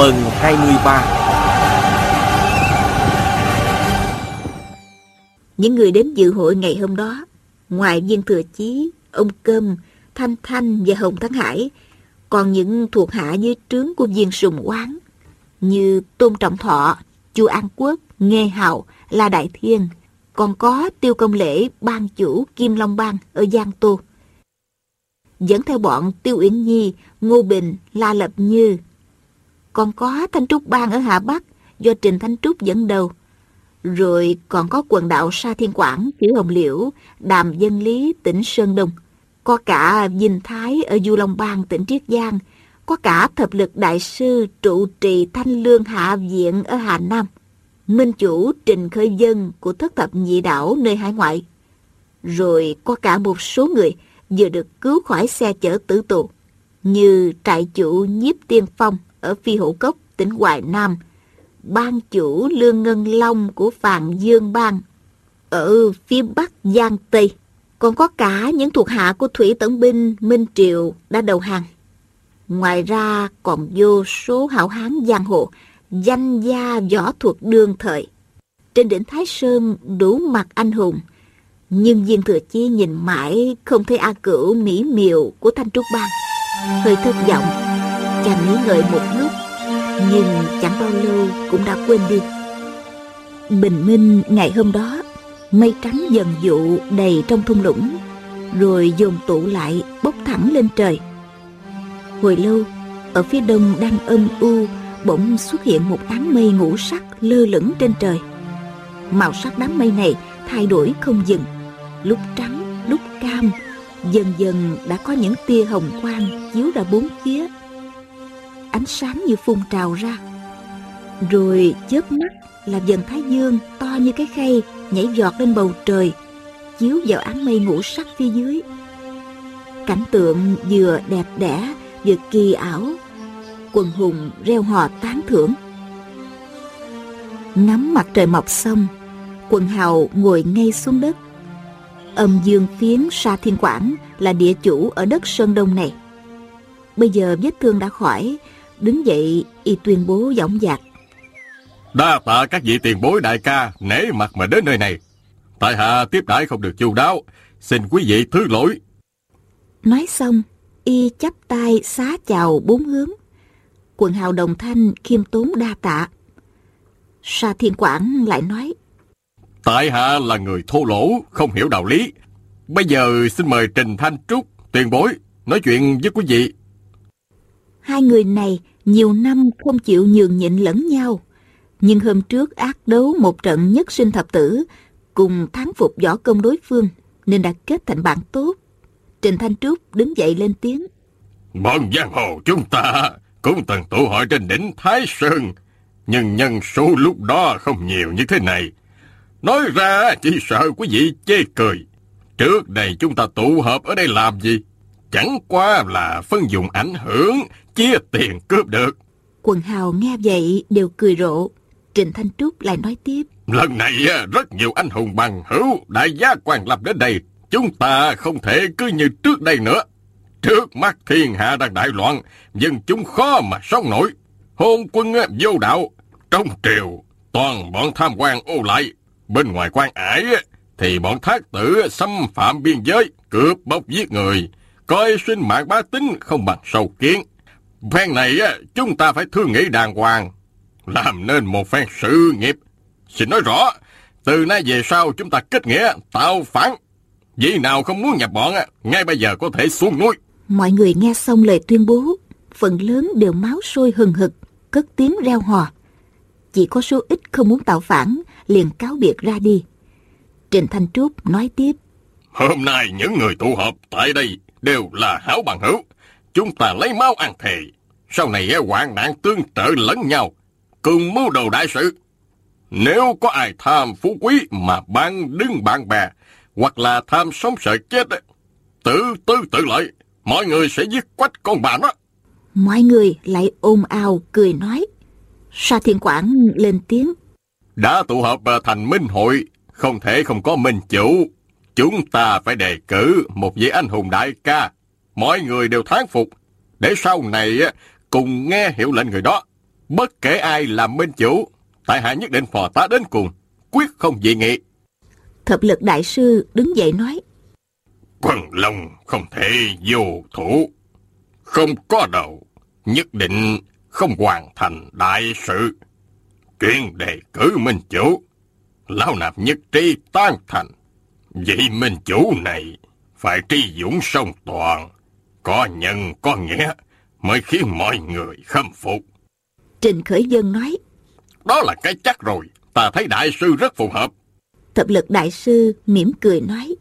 Vâng, Phần 23 Những người đến dự hội ngày hôm đó, ngoài viên thừa chí, ông Cơm, Thanh Thanh và Hồng Thắng Hải, còn những thuộc hạ dưới trướng của viên sùng quán như Tôn Trọng Thọ, Chu An Quốc, Nghê Hào, La Đại Thiên, còn có Tiêu Công Lễ, ban chủ Kim Long Bang ở Giang Tô. Dẫn theo bọn Tiêu Uyển Nhi, Ngô Bình, La Lập Như, còn có Thanh Trúc Bang ở Hà Bắc do Trình Thanh Trúc dẫn đầu. Rồi còn có quần đạo Sa Thiên Quảng, Chữ Hồng Liễu, Đàm Dân Lý, tỉnh Sơn Đông. Có cả Vinh Thái ở Du Long Bang, tỉnh Triết Giang. Có cả Thập Lực Đại Sư trụ trì Thanh Lương Hạ Viện ở Hà Nam. Minh chủ Trình Khơi Dân của thất thập nhị đảo nơi hải ngoại. Rồi có cả một số người vừa được cứu khỏi xe chở tử tù, như trại chủ Nhiếp Tiên Phong ở Phi Hữu Cốc, tỉnh Hoài Nam, ban chủ Lương Ngân Long của Phàn Dương Bang, ở phía Bắc Giang Tây, còn có cả những thuộc hạ của Thủy Tấn Binh Minh triệu đã đầu hàng. Ngoài ra còn vô số hảo hán giang hồ, danh gia võ thuật đương thời. Trên đỉnh Thái Sơn đủ mặt anh hùng, nhưng viên thừa chi nhìn mãi không thấy A Cửu mỹ miều của Thanh Trúc Bang. Hơi thất vọng, chàng nghĩ ngợi một lúc, nhưng chẳng bao lâu cũng đã quên đi. Bình minh ngày hôm đó, mây trắng dần dụ đầy trong thung lũng, rồi dồn tụ lại bốc thẳng lên trời. Hồi lâu, ở phía đông đang âm u, bỗng xuất hiện một đám mây ngũ sắc lơ lửng trên trời. Màu sắc đám mây này thay đổi không dừng, lúc trắng, lúc cam, dần dần đã có những tia hồng quang chiếu ra bốn phía. Ánh sáng như phun trào ra. Rồi chớp mắt là dần thái dương to như cái khay nhảy giọt lên bầu trời, chiếu vào áng mây ngũ sắc phía dưới. Cảnh tượng vừa đẹp đẽ, vừa kỳ ảo, quần hùng reo hò tán thưởng. Ngắm mặt trời mọc xong, quần hào ngồi ngay xuống đất. Âm dương phiến Sa Thiên Quảng là địa chủ ở đất Sơn Đông này. Bây giờ vết thương đã khỏi, đứng dậy y tuyên bố giọng dạc. Đa tạ các vị tiền bối đại ca nể mặt mà đến nơi này. Tại hạ tiếp đãi không được chu đáo, xin quý vị thứ lỗi. Nói xong, y chắp tay xá chào bốn hướng. Quần hào đồng thanh khiêm tốn đa tạ. Sa Thiên Quảng lại nói. Tại hạ là người thô lỗ, không hiểu đạo lý. Bây giờ xin mời Trình Thanh Trúc, tiền bối, nói chuyện với quý vị. Hai người này nhiều năm không chịu nhường nhịn lẫn nhau. Nhưng hôm trước ác đấu một trận nhất sinh thập tử, cùng thắng phục võ công đối phương, nên đã kết thành bạn tốt. Trình Thanh Trúc đứng dậy lên tiếng. Bọn giang hồ chúng ta cũng từng tụ hội trên đỉnh Thái Sơn, nhưng nhân số lúc đó không nhiều như thế này. Nói ra chỉ sợ quý vị chê cười. Trước đây chúng ta tụ hợp ở đây làm gì? Chẳng qua là phân dụng ảnh hưởng, chia tiền cướp được. Quần hào nghe vậy đều cười rộ. Trình Thanh Trúc lại nói tiếp. Lần này rất nhiều anh hùng bằng hữu đại gia quan lập đến đây. Chúng ta không thể cứ như trước đây nữa. Trước mắt thiên hạ đang đại loạn, dân chúng khó mà sống nổi. Hôn quân vô đạo, trong triều, toàn bọn tham quan ô lại. Bên ngoài quan ải thì bọn thác tử xâm phạm biên giới, cướp bóc giết người, coi sinh mạng bá tính không bằng sâu kiến. Phen này chúng ta phải thương nghĩ đàng hoàng, làm nên một phen sự nghiệp. Xin nói rõ, từ nay về sau chúng ta kết nghĩa, tạo phản. Vị nào không muốn nhập bọn, ngay bây giờ có thể xuống núi. Mọi người nghe xong lời tuyên bố, phần lớn đều máu sôi hừng hực, cất tiếng reo hò. Chỉ có số ít không muốn tạo phản, liền cáo biệt ra đi. Trình Thanh Trúc nói tiếp. Hôm nay những người tụ họp tại đây đều là hảo bằng hữu. Chúng ta lấy máu ăn thề. Sau này hoạn nạn tương trợ lẫn nhau, cùng mưu đồ đại sự. Nếu có ai tham phú quý mà ban đứng bạn bè, hoặc là tham sống sợ chết, tự tư tự lợi, mọi người sẽ giết quách con bà nó. Mọi người lại ôm ào cười nói. Sa Thiên Quảng lên tiếng. Đã tụ hợp thành minh hội, không thể không có minh chủ. Chúng ta phải đề cử một vị anh hùng đại ca. Mọi người đều thán phục, để sau này cùng nghe hiệu lệnh người đó. Bất kể ai làm minh chủ, tại hạ nhất định phò tá đến cùng, quyết không dị nghị. Thập lực đại sư đứng dậy nói. Quần long không thể vô thủ, không có đầu, nhất định không hoàn thành đại sự. Chuyện đề cử minh chủ, lão nạp nhất trí tan thành. Vậy minh chủ này phải tri dũng song toàn, có nhân có nghĩa mới khiến mọi người khâm phục. Trình Khởi Dân nói. Đó là cái chắc rồi, ta thấy đại sư rất phù hợp. Thập lực đại sư mỉm cười nói.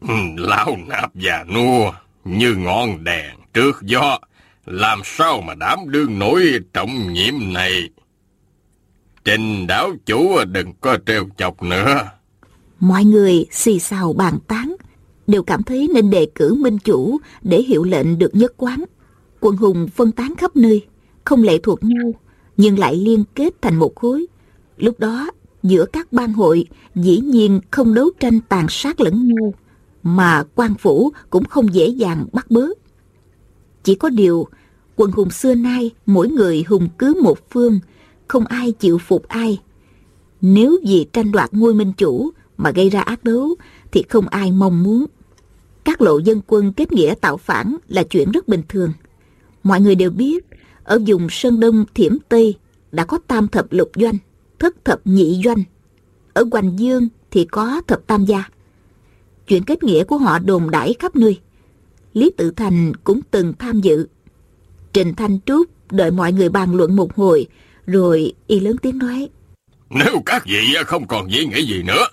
Ừ, lão nạp già nua, như ngọn đèn trước gió, làm sao mà đảm đương nổi trọng nhiệm này. Trình đảo chủ đừng có trêu chọc nữa. Mọi người xì xào bàn tán, đều cảm thấy nên đề cử minh chủ để hiệu lệnh được nhất quán. Quân hùng phân tán khắp nơi, không lệ thuộc nhau, nhưng lại liên kết thành một khối. Lúc đó, giữa các bang hội dĩ nhiên không đấu tranh tàn sát lẫn nhau, mà quan phủ cũng không dễ dàng bắt bớ. Chỉ có điều, quần hùng xưa nay mỗi người hùng cứ một phương, không ai chịu phục ai. Nếu vì tranh đoạt ngôi minh chủ mà gây ra ác đấu thì không ai mong muốn. Các lộ dân quân kết nghĩa tạo phản là chuyện rất bình thường. Mọi người đều biết, ở vùng Sơn Đông Thiểm Tây đã có tam thập lục doanh, thất thập nhị doanh. Ở Hoành Dương thì có thập tam gia. Chuyện kết nghĩa của họ đồn đãi khắp nơi. Lý Tự Thành cũng từng tham dự. Trình Thanh Trúc đợi mọi người bàn luận một hồi, rồi y lớn tiếng nói. Nếu các vị không còn dĩ nghĩ gì nữa,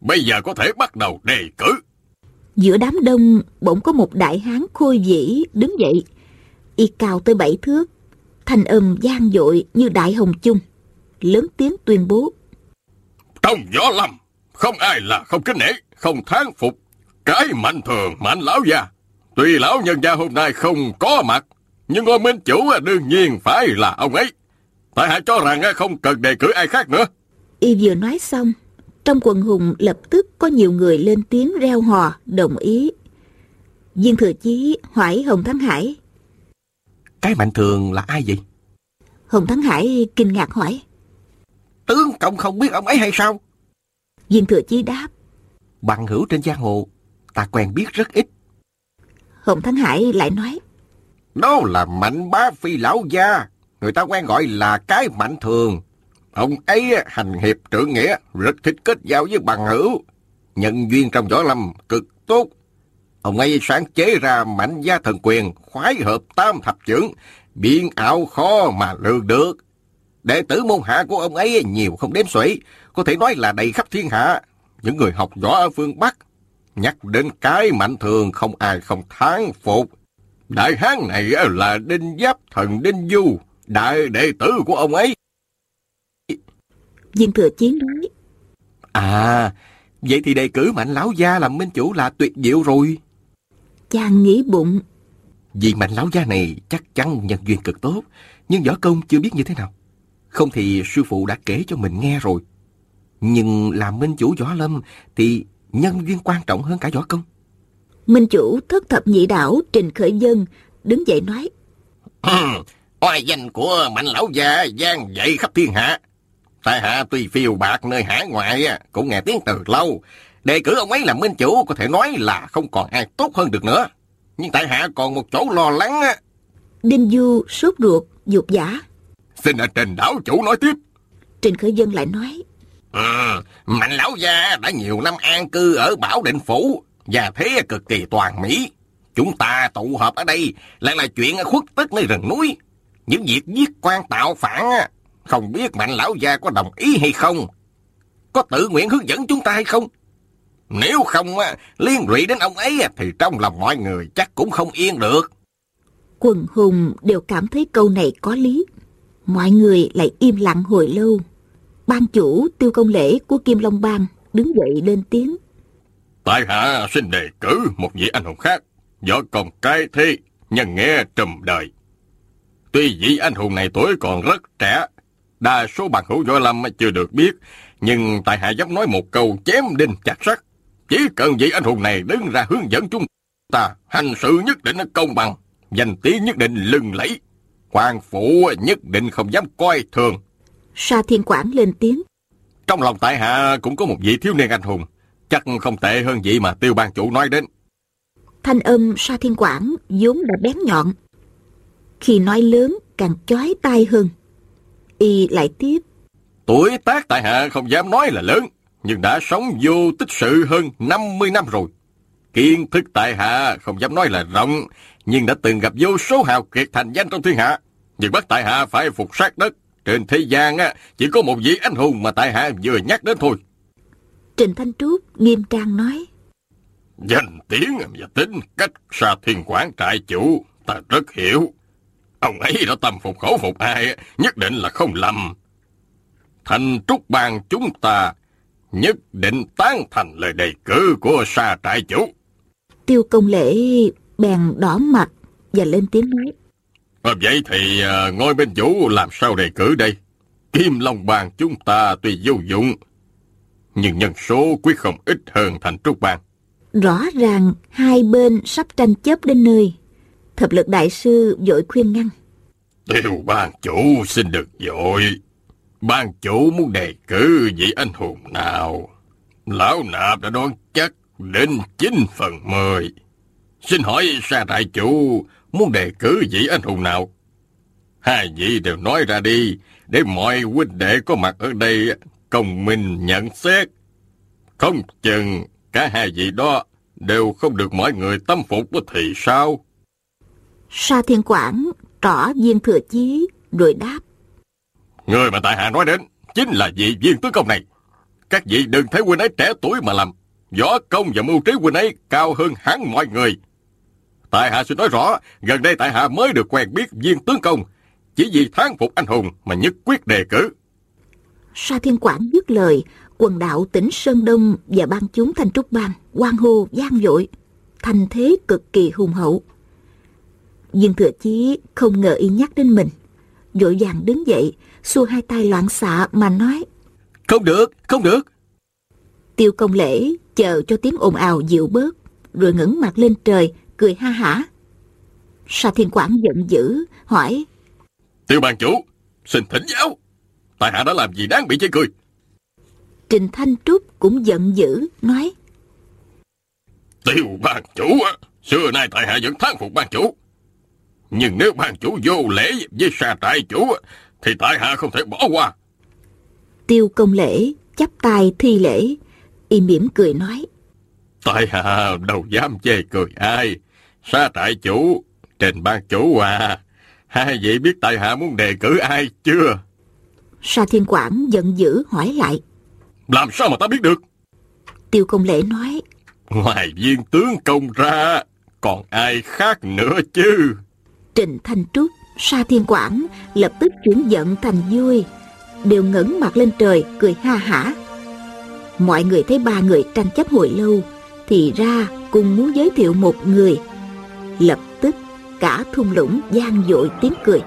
bây giờ có thể bắt đầu đề cử. Giữa đám đông bỗng có một đại hán khôi vĩ đứng dậy. Y cao tới bảy thước, thanh âm gian dội như đại hồng chung. Lớn tiếng tuyên bố. Trong gió lâm, không ai là không kính nể, không thán phục. Cái mạnh thường mạnh lão già. Tuy lão nhân gia hôm nay không có mặt, nhưng ngôi minh chủ đương nhiên phải là ông ấy. Tại hạ cho rằng không cần đề cử ai khác nữa. Y vừa nói xong, trong quần hùng lập tức có nhiều người lên tiếng reo hò, đồng ý. Viên Thừa Chí hỏi Hồng Thắng Hải. Cái mạnh thường là ai vậy? Hồng Thắng Hải kinh ngạc hỏi. Tướng cộng không biết ông ấy hay sao? Viên Thừa Chí đáp. Bằng hữu trên giang hồ, ta quen biết rất ít. Hồng Thắng Hải lại nói. Đó là mạnh bá phi lão gia, người ta quen gọi là cái mạnh thường. Ông ấy hành hiệp trưởng nghĩa, rất thích kết giao với bằng hữu. Nhân duyên trong võ lâm cực tốt. Ông ấy sáng chế ra mạnh gia thần quyền, khoái hợp tam thập trưởng, biện ảo khó mà lường được. Đệ tử môn hạ của ông ấy nhiều không đếm xuể, có thể nói là đầy khắp thiên hạ. Những người học võ ở phương Bắc, nhắc đến cái mạnh thường không ai không thán phục. Đại hán này là Đinh Giáp Thần Đinh Du, đại đệ tử của ông ấy. Viên Thừa Chiến nói. À, vậy thì đề cử Mạnh Lão Gia làm minh chủ là tuyệt diệu rồi. Chàng nghĩ bụng. Vì Mạnh Lão Gia này chắc chắn nhân duyên cực tốt, nhưng võ công chưa biết như thế nào. Không thì sư phụ đã kể cho mình nghe rồi. Nhưng làm minh chủ võ lâm thì nhân duyên quan trọng hơn cả võ công. Minh chủ thất thập nhị đảo Trình Khởi Dân đứng dậy nói. Oai danh của mạnh lão gia gian dậy khắp thiên hạ. Tại hạ tuy phiêu bạc nơi hải ngoại cũng nghe tiếng từ lâu. Đề cử ông ấy làm minh chủ có thể nói là không còn ai tốt hơn được nữa. Nhưng tại hạ còn một chỗ lo lắng á. Đinh Du sốt ruột, dục giả. Xin ở trình đảo chủ nói tiếp. Trình Khởi Dân lại nói. Ừ, mạnh lão gia đã nhiều năm an cư ở Bảo Định Phủ và thế cực kỳ toàn mỹ. Chúng ta tụ họp ở đây lại là chuyện khuất tức nơi rừng núi. Những việc giết quan tạo phản không biết mạnh lão gia có đồng ý hay không? Có tự nguyện hướng dẫn chúng ta hay không? Nếu không liên lụy đến ông ấy thì trong lòng mọi người chắc cũng không yên được. Quần hùng đều cảm thấy câu này có lý. Mọi người lại im lặng hồi lâu. Ban chủ tiêu công lễ của Kim Long Bang đứng dậy lên tiếng. Tại hạ xin đề cử một vị anh hùng khác, võ công cai thi, nhân nghe trùm đời. Tuy vị anh hùng này tuổi còn rất trẻ, đa số bằng hữu võ lâm chưa được biết, nhưng tại hạ dám nói một câu chém đinh chặt sắt. Chỉ cần vị anh hùng này đứng ra hướng dẫn chúng ta, hành sự nhất định công bằng, danh tiếng nhất định lừng lẫy. Hoàng phủ nhất định không dám coi thường. Sa Thiên Quảng lên tiếng. Trong lòng tại hạ cũng có một vị thiếu niên anh hùng, chắc không tệ hơn vị mà tiêu ban chủ nói đến. Thanh âm Sa Thiên Quảng vốn đã bén nhọn. Khi nói lớn càng chói tai hơn. Y lại tiếp. Tuổi tác tại hạ không dám nói là lớn, nhưng đã sống vô tích sự hơn 50 năm rồi. Kiến thức tại hạ không dám nói là rộng, nhưng đã từng gặp vô số hào kiệt thành danh trong thiên hạ. Nhưng bắt tại hạ phải phục sát đất. Trên thế gian á, chỉ có một vị anh hùng mà tại hạ vừa nhắc đến thôi. Trình Thanh Trúc nghiêm trang nói. Danh tiếng và tính cách xa thiên quán trại chủ, ta rất hiểu. Ông ấy đã tâm phục khẩu phục ai, nhất định là không lầm. Thành trúc bang chúng ta nhất định tán thành lời đề cử của xa trại chủ. Tiêu công lễ bèn đỏ mặt và lên tiếng nói. À, vậy thì à, ngôi bên chủ làm sao đề cử đây? Kim Long Bang chúng ta tuy vô dụng, nhưng nhân số quyết không ít hơn thành trúc bang. Rõ ràng hai bên sắp tranh chấp đến nơi. Thập lực đại sư vội khuyên ngăn. Tiêu ban chủ xin được dội. Ban chủ muốn đề cử vị anh hùng nào? Lão nạp đã đoán chắc đến 9 phần 10. Xin hỏi sa đại chủ muốn đề cử vị anh hùng nào? Hai vị đều nói ra đi, để mọi huynh đệ có mặt ở đây công minh nhận xét. Không chừng cả hai vị đó đều không được mọi người tâm phục thì sao? Sa Thiên Quảng trỏ viên thừa chí rồi đáp. Người mà tại hạ nói đến chính là vị viên tướng công này. Các vị đừng thấy huynh ấy trẻ tuổi mà làm. Võ công và mưu trí huynh ấy cao hơn hẳn mọi người. Tại hạ xin nói rõ, gần đây tại hạ mới được quen biết viên tướng công. Chỉ vì thán phục anh hùng mà nhất quyết đề cử. Sa Thiên Quảng dứt lời, quần đạo tỉnh Sơn Đông và ban chúng Thanh Trúc Bang, quan hô gian dội, thành thế cực kỳ hùng hậu. Dương Thừa Chí không ngờ y nhắc đến mình, vội vàng đứng dậy, xua hai tay loạn xạ mà nói. Không được, không được. Tiêu công lễ chờ cho tiếng ồn ào dịu bớt, rồi ngẩng mặt lên trời, cười ha hả. Sa Thiên Quảng giận dữ, hỏi. Tiêu bàn chủ, xin thỉnh giáo. Tại hạ đã làm gì đáng bị chê cười? Trình Thanh Trúc cũng giận dữ, nói. Tiêu ban chủ á, xưa nay tại hạ vẫn thán phục ban chủ. Nhưng nếu ban chủ vô lễ với sa trại chủ thì tại hạ không thể bỏ qua. Tiêu công lễ chắp tay thi lễ, y mỉm cười nói. Tại hạ đâu dám chê cười ai. Sa trại chủ, trình ban chủ à, hai vị biết tại hạ muốn đề cử ai chưa? Sa Thiên Quảng giận dữ hỏi lại. Làm sao mà ta biết được? Tiêu công lễ nói. Ngoài viên tướng công ra, còn ai khác nữa chứ? Trình Thanh Trúc, Sa Thiên Quảng lập tức chuyển giận thành vui, đều ngẩng mặt lên trời cười ha hả. Mọi người thấy ba người tranh chấp hồi lâu, thì ra cùng muốn giới thiệu một người. Lập tức cả thung lũng gian dội tiếng cười.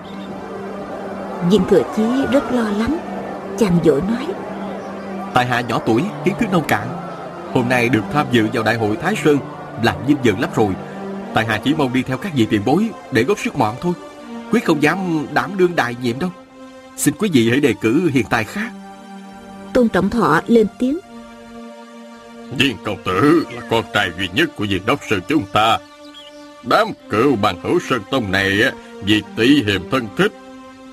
Viên Thừa Chí rất lo lắng, chàng dội nói. Tại hạ nhỏ tuổi, kiến thức nông cạn. Hôm nay được tham dự vào đại hội Thái Sơn, làm vinh dự lắm rồi. Tại hạ chỉ mong đi theo các vị tiền bối để góp sức mọn thôi. Quyết không dám đảm đương đại nhiệm đâu. Xin quý vị hãy đề cử hiện tài khác. Tôn Trọng Thọ lên tiếng. Viên công tử là con trai duy nhất của viên đốc sư chúng ta. Đám cựu bằng hữu Sơn Tông này vì tỷ hiềm thân thích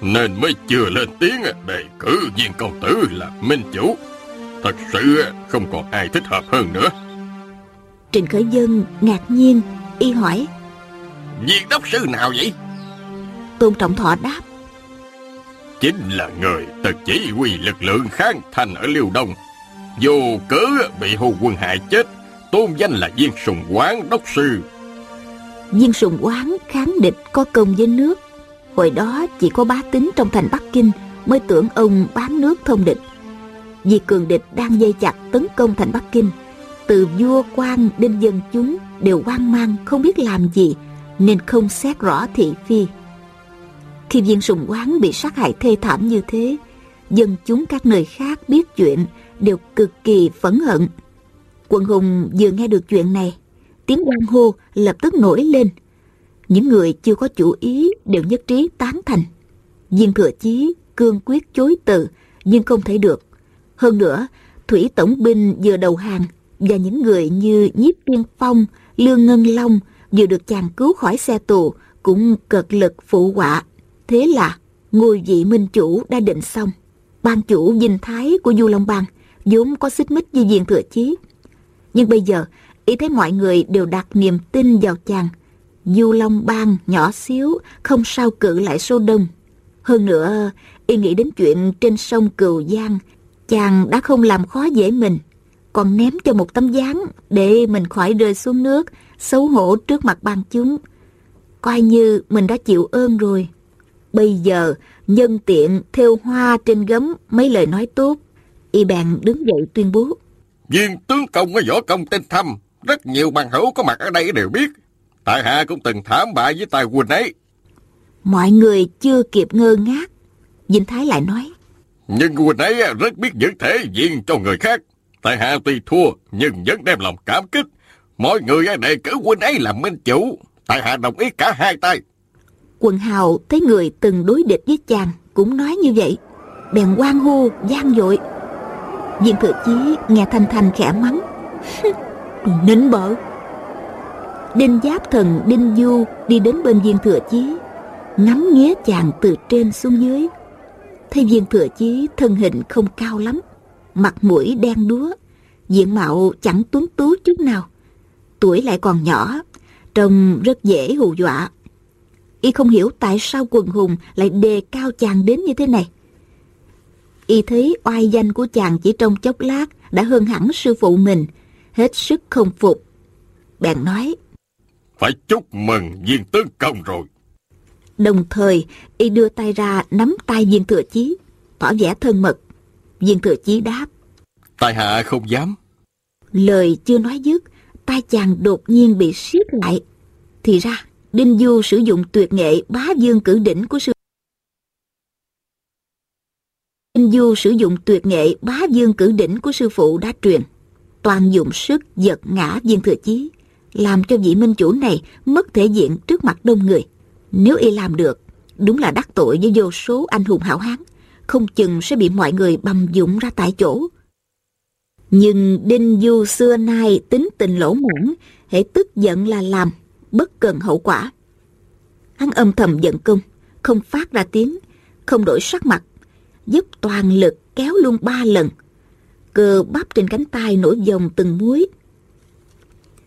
nên mới chưa lên tiếng đề cử viên công tử là minh chủ. Thật sự không còn ai thích hợp hơn nữa. Trình Khởi Dân ngạc nhiên, y hỏi. Viên đốc sư nào vậy? Tôn Trọng Thọ đáp. Chính là người từng chỉ huy lực lượng kháng thành ở Liêu Đông. Dù cớ bị hù quân hại chết, tôn danh là viên sùng quán đốc sư. Viên sùng quán kháng địch có công với nước Hồi đó chỉ có bá tính trong thành Bắc Kinh Mới tưởng ông bán nước thông địch Vì cường địch đang dây chặt tấn công thành Bắc Kinh từ vua quan đến dân chúng Đều hoang mang không biết làm gì Nên không xét rõ thị phi Khi viên sùng quán bị sát hại thê thảm như thế Dân chúng các nơi khác biết chuyện Đều cực kỳ phẫn hận Quận hùng vừa nghe được chuyện này tiếng quan hô lập tức nổi lên. Những người chưa có chủ ý đều nhất trí tán thành. Viên thừa chí cương quyết chối từ nhưng không thể được. Hơn nữa, thủy tổng binh vừa đầu hàng và những người như Nhiếp Tiên Phong, Lương Ngân Long vừa được chàng cứu khỏi xe tù cũng cực lực phụ họa. Thế là ngôi vị minh chủ đã định xong. Ban chủ dinh thái của Du Long Bang vốn có xích mích với diện thừa chí. Nhưng bây giờ ý thấy mọi người đều đặt niềm tin vào chàng. Du Long Bang nhỏ xíu, không sao cự lại số đông. Hơn nữa, y nghĩ đến chuyện trên sông Cừu Giang, chàng đã không làm khó dễ mình, còn ném cho một tấm dáng để mình khỏi rơi xuống nước, xấu hổ trước mặt ban chúng. Coi như mình đã chịu ơn rồi. Bây giờ, nhân tiện theo hoa trên gấm mấy lời nói tốt, y bèn đứng dậy tuyên bố. Viên tướng công có võ công tinh thâm, rất nhiều bằng hữu có mặt ở đây đều biết. Tại hạ cũng từng thảm bại với tài huynh ấy. Mọi người chưa kịp ngơ ngác. Dinh Thái lại nói. Nhưng huynh ấy rất biết giữ thể diện cho người khác. Tại hạ tuy thua, nhưng vẫn đem lòng cảm kích. Mọi người đề cử huynh ấy làm minh chủ. Tại hạ đồng ý cả hai tay. Quần hào thấy người từng đối địch với chàng cũng nói như vậy. Bèn quan hô, gian dội. Viên thừa chí nghe thanh thanh khẽ mắng. nín bở đinh giáp thần, đinh du đi đến bên viên thừa chí, ngắm nghía chàng từ trên xuống dưới thấy viên thừa chí thân hình không cao lắm, mặt mũi đen đúa diện mạo chẳng tuấn tú chút nào tuổi lại còn nhỏ trông rất dễ hù dọa y không hiểu tại sao quần hùng lại đề cao chàng đến như thế này y thấy oai danh của chàng chỉ trong chốc lát đã hơn hẳn sư phụ mình hết sức không phục. Bèn nói, Phải chúc mừng viên tướng công rồi. Đồng thời, y đưa tay ra nắm tay viên thừa chí, tỏ vẻ thân mật. Viên thừa chí đáp, tại hạ không dám. Lời chưa nói dứt, tay chàng đột nhiên bị siết lại. Thì ra, Đinh Du sử dụng tuyệt nghệ bá dương cử đỉnh của sư Đinh Du sử dụng tuyệt nghệ bá dương cử đỉnh của sư phụ đã truyền toàn dụng sức giật ngã viên thừa chí, làm cho vị minh chủ này mất thể diện trước mặt đông người. Nếu y làm được, đúng là đắc tội với vô số anh hùng hảo hán, không chừng sẽ bị mọi người bầm dụng ra tại chỗ. Nhưng Đinh Du xưa nay tính tình lỗ muỗng, hãy tức giận là làm, bất cần hậu quả. Hắn âm thầm giận công, không phát ra tiếng, không đổi sắc mặt, giúp toàn lực kéo luôn ba lần, cơ bắp trên cánh tay nổi dòng từng muối.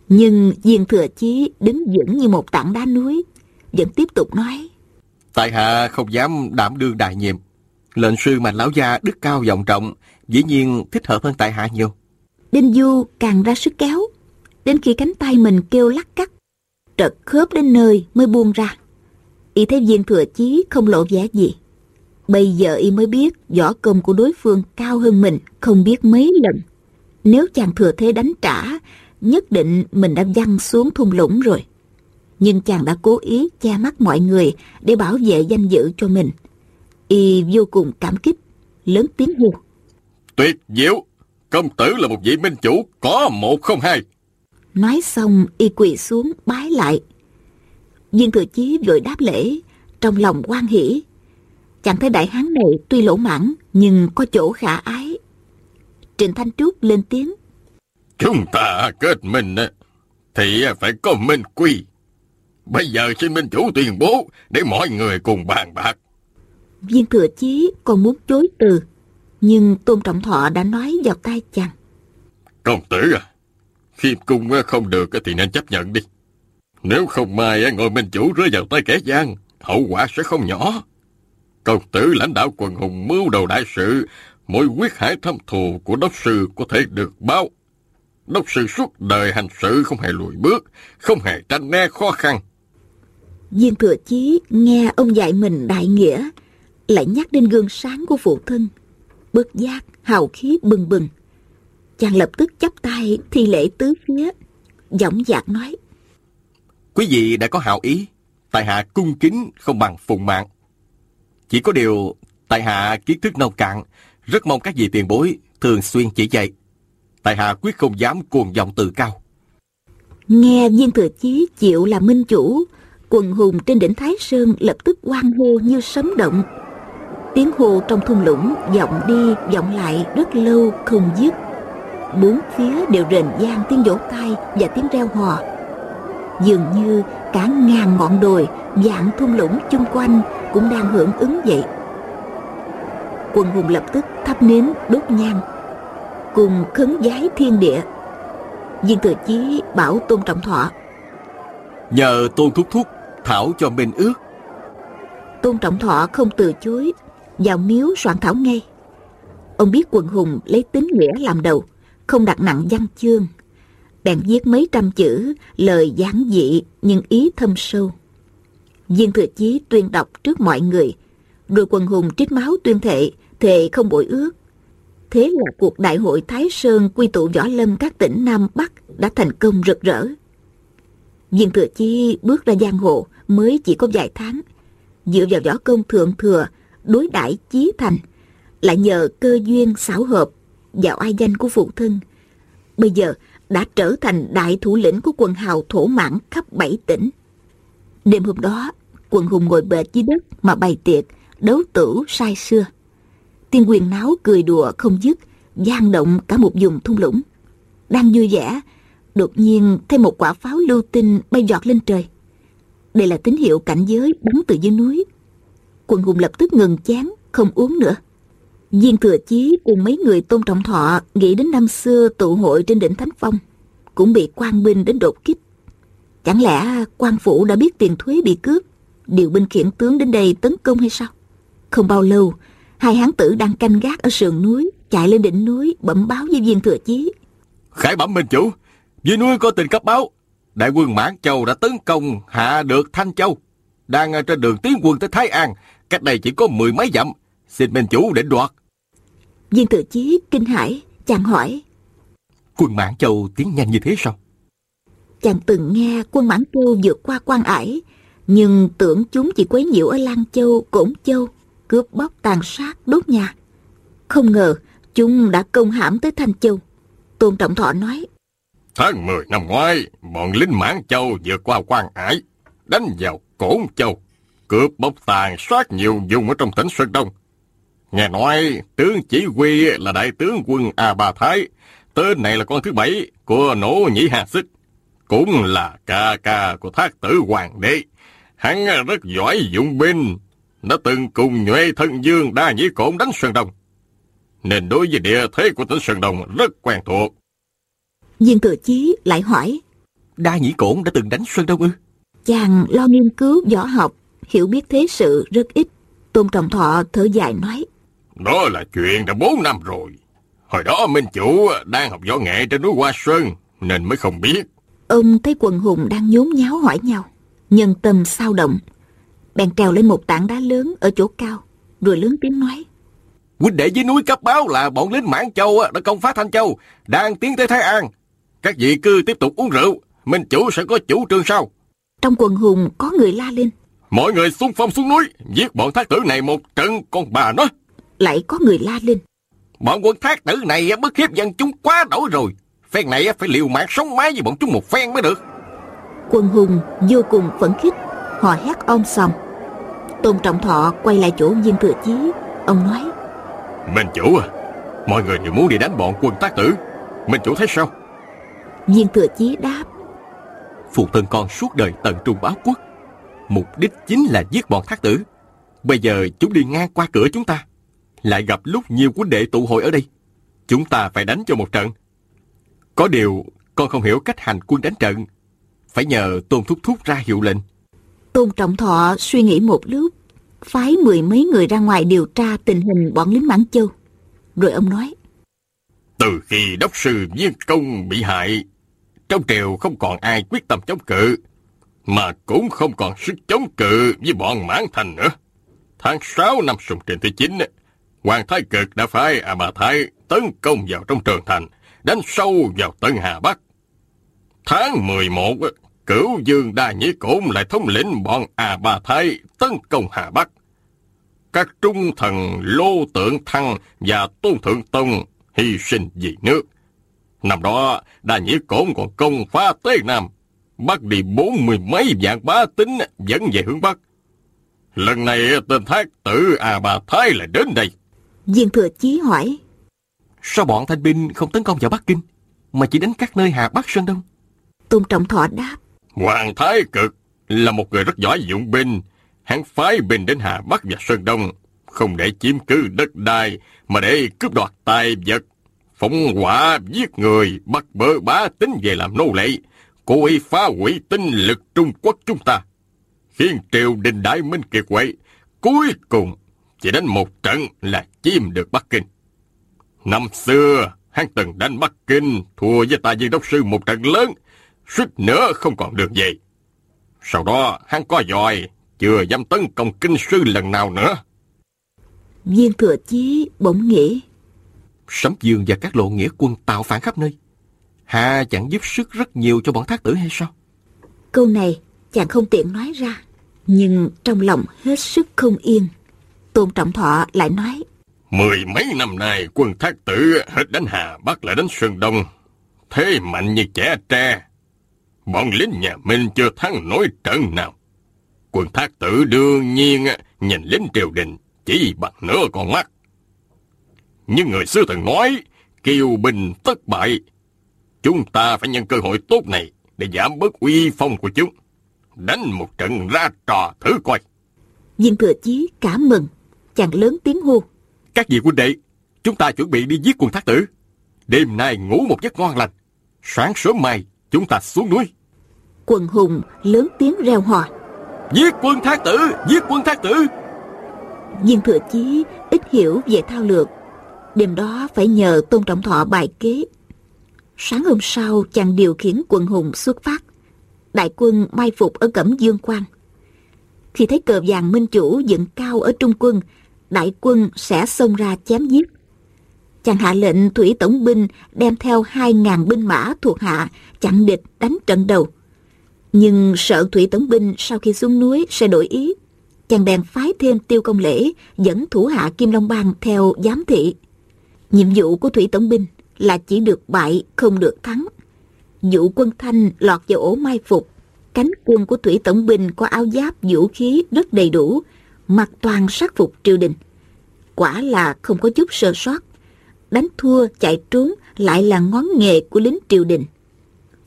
Nhưng viên thừa chí đứng vững như một tảng đá núi, vẫn tiếp tục nói. Tại hạ không dám đảm đương đại nhiệm. Lệnh sư mà lão gia đức cao vọng trọng, dĩ nhiên thích hợp hơn tại hạ nhiều. Đinh Du càng ra sức kéo, đến khi cánh tay mình kêu lắc cắt, trật khớp đến nơi mới buông ra. Y thấy viên thừa chí không lộ vẻ gì, Bây giờ y mới biết võ công của đối phương cao hơn mình không biết mấy lần. Nếu chàng thừa thế đánh trả, nhất định mình đã văng xuống thung lũng rồi. Nhưng chàng đã cố ý che mắt mọi người để bảo vệ danh dự cho mình. Y vô cùng cảm kích, lớn tiếng hô. Tuyệt diệu, công tử là một vị minh chủ có một không hai. Nói xong y quỳ xuống bái lại. Viên thừa chí vội đáp lễ, trong lòng quan hỷ Chàng thấy đại hán này tuy lỗ mãn nhưng có chỗ khả ái. Trịnh Thanh Trúc lên tiếng. Chúng ta kết minh thì phải có minh quy. Bây giờ xin minh chủ tuyên bố để mọi người cùng bàn bạc. Viên thừa chí còn muốn chối từ, nhưng Tôn Trọng Thọ đã nói vào tay chàng. Công tử à, khiêm cung không được thì nên chấp nhận đi. Nếu không mai ngồi minh chủ rơi vào tay kẻ gian, hậu quả sẽ không nhỏ. Công tử lãnh đạo quần hùng mưu đầu đại sự, mỗi quyết hải thâm thù của đốc sư có thể được báo. đốc sư suốt đời hành sự không hề lùi bước, không hề tranh né khó khăn. Viên thừa chí nghe ông dạy mình đại nghĩa, lại nhắc đến gương sáng của phụ thân. Bất giác, hào khí bừng bừng. Chàng lập tức chắp tay thi lễ tứ phía, giọng dạc nói. Quý vị đã có hảo ý, tại hạ cung kính không bằng phụng mạng. Chỉ có điều, tại hạ kiến thức nông cạn, rất mong các vị tiền bối thường xuyên chỉ dạy. Tại hạ quyết không dám cuồng vọng tự cao. Nghe viên thừa chí chịu là minh chủ, quần hùng trên đỉnh Thái Sơn lập tức hoan hô như sấm động. Tiếng hô trong thung lũng vọng đi vọng lại rất lâu không dứt. Bốn phía đều rền vang tiếng vỗ tay và tiếng reo hò. Dường như cả ngàn ngọn đồi, dạng thung lũng chung quanh cũng đang hưởng ứng vậy. Quần hùng lập tức thắp nến đốt nhang, cùng khấn giái thiên địa. Viên thừa chí bảo Tôn Trọng Thọ Nhờ Tôn Thúc Thúc thảo cho minh ước. Tôn Trọng Thọ không từ chối, vào miếu soạn thảo ngay. Ông biết quần hùng lấy tính nghĩa làm đầu, không đặt nặng văn chương. Bèn viết mấy trăm chữ, lời giản dị nhưng ý thâm sâu. Viên thừa chí tuyên đọc trước mọi người, rồi quần hùng trích máu tuyên thệ, thệ không bội ước. Thế là cuộc đại hội Thái Sơn quy tụ võ lâm các tỉnh Nam Bắc đã thành công rực rỡ. Viên thừa chi bước ra giang hồ mới chỉ có vài tháng. Dựa vào võ công thượng thừa, đối đãi chí thành, lại nhờ cơ duyên xảo hợp vào ai danh của phụ thân. Bây giờ đã trở thành đại thủ lĩnh của quần hào thổ mãn khắp bảy tỉnh. Đêm hôm đó, quần hùng ngồi bệt dưới đất mà bày tiệc, đấu tử sai xưa. Tiên quyền náo cười đùa không dứt, gian động cả một vùng thung lũng. Đang vui vẻ, đột nhiên thêm một quả pháo lưu tinh bay giọt lên trời. Đây là tín hiệu cảnh giới bắn từ dưới núi. Quần hùng lập tức ngừng chán, không uống nữa. Viên thừa chí cùng mấy người tôn trọng thọ nghĩ đến năm xưa tụ hội trên đỉnh Thánh Phong, cũng bị quan binh đến đột kích. Chẳng lẽ quan phủ đã biết tiền thuế bị cướp, điều binh khiển tướng đến đây tấn công hay sao? Không bao lâu, hai hán tử đang canh gác ở sườn núi, chạy lên đỉnh núi bẩm báo với viên thừa chí. Khải bẩm minh chủ, dưới núi có tình cấp báo, đại quân Mãn Châu đã tấn công hạ được Thanh Châu, đang trên đường tiến quân tới Thái An, cách đây chỉ có mười mấy dặm, xin minh chủ định đoạt. Viên thừa chí kinh hãi, chàng hỏi. Quân Mãn Châu tiến nhanh như thế sao? Chàng từng nghe quân Mãn Châu vượt qua quan ải, nhưng tưởng chúng chỉ quấy nhiễu ở Lan Châu, Cổn Châu, cướp bóc tàn sát, đốt nhà. Không ngờ chúng đã công hãm tới Thanh Châu. Tôn Trọng Thọ nói. Tháng 10 năm ngoái, bọn lính Mãn Châu vượt qua quan ải, đánh vào Cổn Châu, cướp bóc tàn sát nhiều vùng ở trong tỉnh Sơn Đông. Nghe nói tướng chỉ huy là đại tướng quân A Ba Thái, tên này là con thứ bảy của nỗ nhĩ Hà Xích, cũng là ca ca của thác tử hoàng đế. Hắn rất giỏi dụng binh, đã từng cùng nhuệ thân dương đa nhĩ cổn đánh Sơn Đông. Nên đối với địa thế của tỉnh Sơn Đông rất quen thuộc. Viên thừa chí lại hỏi. Đa nhĩ cổn đã từng đánh Sơn Đông ư? Chàng lo nghiên cứu võ học, hiểu biết thế sự rất ít. Tôn Trọng Thọ thở dài nói. Đó là chuyện đã bốn năm rồi. Hồi đó Minh Chủ đang học võ nghệ trên núi Hoa Sơn, nên mới không biết. Ông thấy quần hùng đang nhốn nháo hỏi nhau. Nhân tâm sao động. Bèn trèo lên một tảng đá lớn ở chỗ cao, rồi lớn tiếng nói. Huynh đệ dưới núi cấp báo là bọn lính Mãn Châu đã công phá Thanh Châu, đang tiến tới Thái An. Các vị cứ tiếp tục uống rượu, Minh Chủ sẽ có chủ trương sau. Trong quần hùng có người la lên. Mọi người xung phong xuống núi, giết bọn thác tử này một trận con bà nó. Lại có người la lên. Bọn quân thác tử này bức hiếp dân chúng quá đổi rồi. Phen này phải liều mạng sống mái với bọn chúng một phen mới được. Quân hùng vô cùng phấn khích, họ hét om sòm. Tôn Trọng Thọ quay lại chỗ viên thừa chí, ông nói. Minh chủ à, mọi người đều muốn đi đánh bọn quân tác tử. Minh chủ thấy sao? Viên thừa chí đáp. Phụ thân con suốt đời tận trung báo quốc. Mục đích chính là giết bọn thác tử. Bây giờ chúng đi ngang qua cửa chúng ta. Lại gặp lúc nhiều quân đệ tụ hội ở đây. Chúng ta phải đánh cho một trận. Có điều, con không hiểu cách hành quân đánh trận. Phải nhờ Tôn Thúc Thúc ra hiệu lệnh. Tôn Trọng Thọ suy nghĩ một lúc, phái mười mấy người ra ngoài điều tra tình hình bọn lính Mãn Châu. Rồi ông nói. Từ Từ khi đốc sư Viên Công bị hại, trong triều không còn ai quyết tâm chống cự, mà cũng không còn sức chống cự với bọn mãn thành nữa. Tháng 6 năm sùng trình thứ 9, Hoàng Thái Cực đã phái A Bà Thái tấn công vào trong trường thành, đánh sâu vào Tân Hà Bắc. Tháng 11, Cửu Dương Đa Nhĩ Cổn lại thống lĩnh bọn A Bà Thái tấn công Hà Bắc. Các trung thần Lô Tượng Thăng và Tôn Thượng Tông hy sinh vì nước. Năm đó, Đa Nhĩ Cổn còn công phá tây Nam, bắt đi bốn mươi mấy vạn bá tính dẫn về hướng Bắc. Lần này tên thác tử A Bà Thái lại đến đây. Viên Thừa Chí hỏi. Sao bọn thanh binh không tấn công vào Bắc Kinh, mà chỉ đánh các nơi Hà Bắc Sơn Đông? Tôn Trọng Thọ đáp. Hoàng Thái Cực là một người rất giỏi dụng binh. Hắn phái binh đến Hà Bắc và Sơn Đông, không để chiếm cứ đất đai, mà để cướp đoạt tài vật, phóng hỏa giết người, bắt bớ bá tính về làm nô lệ, cố ý phá hủy tinh lực Trung Quốc chúng ta, khiến triều đình đại minh kiệt quệ, cuối cùng chỉ đánh một trận là chiếm được Bắc Kinh. Năm xưa, hắn từng đánh Bắc Kinh, thua với tài viên đốc sư một trận lớn, suýt nữa không còn đường về. Sau đó, hắn có dòi, chưa dám tấn công kinh sư lần nào nữa. Viên thừa chí bỗng nghĩ. Sấm Dương và các lộ nghĩa quân tạo phản khắp nơi. Hà chẳng giúp sức rất nhiều cho bọn thác tử hay sao? Câu này chàng không tiện nói ra. Nhưng trong lòng hết sức không yên. Tôn Trọng Thọ lại nói. Mười mấy năm nay quân thác tử hết đánh Hà Bắc lại đánh Sơn Đông. Thế mạnh như trẻ tre. Bọn lính nhà Minh chưa thắng nổi trận nào. Quân thác tử đương nhiên nhìn lính triều đình chỉ bằng nửa con mắt. Nhưng người xưa từng nói, kiều bình tất bại. Chúng ta phải nhân cơ hội tốt này để giảm bớt uy phong của chúng. Đánh một trận ra trò thử coi. Viên thừa chí cảm mừng, chàng lớn tiếng hô. Các vị huynh đệ, chúng ta chuẩn bị đi giết quân thác tử. Đêm nay ngủ một giấc ngon lành. Sáng sớm mai, chúng ta xuống núi. Quần hùng lớn tiếng reo hò. Giết quân thác tử, giết quân thác tử. Viên thừa chí ít hiểu về thao lược. Đêm đó phải nhờ Tôn Trọng Thọ bài kế. Sáng hôm sau chàng điều khiển quần hùng xuất phát. Đại quân mai phục ở Cẩm Dương Quan. Khi thấy cờ vàng minh chủ dựng cao ở trung quân, đại quân sẽ xông ra chém giết. Chàng hạ lệnh thủy tổng binh đem theo hai ngàn binh mã thuộc hạ chặn địch đánh trận đầu. Nhưng sợ thủy tổng binh sau khi xuống núi sẽ đổi ý. Chàng bèn phái thêm tiêu công lễ dẫn thủ hạ Kim Long Bang theo giám thị. Nhiệm vụ của thủy tổng binh là chỉ được bại không được thắng. Dụ quân thanh lọt vào ổ mai phục. Cánh quân của thủy tổng binh có áo giáp vũ khí rất đầy đủ, mặc toàn sát phục triều đình. Quả là không có chút sơ sót. Đánh thua chạy trốn lại là ngón nghề của lính triều đình.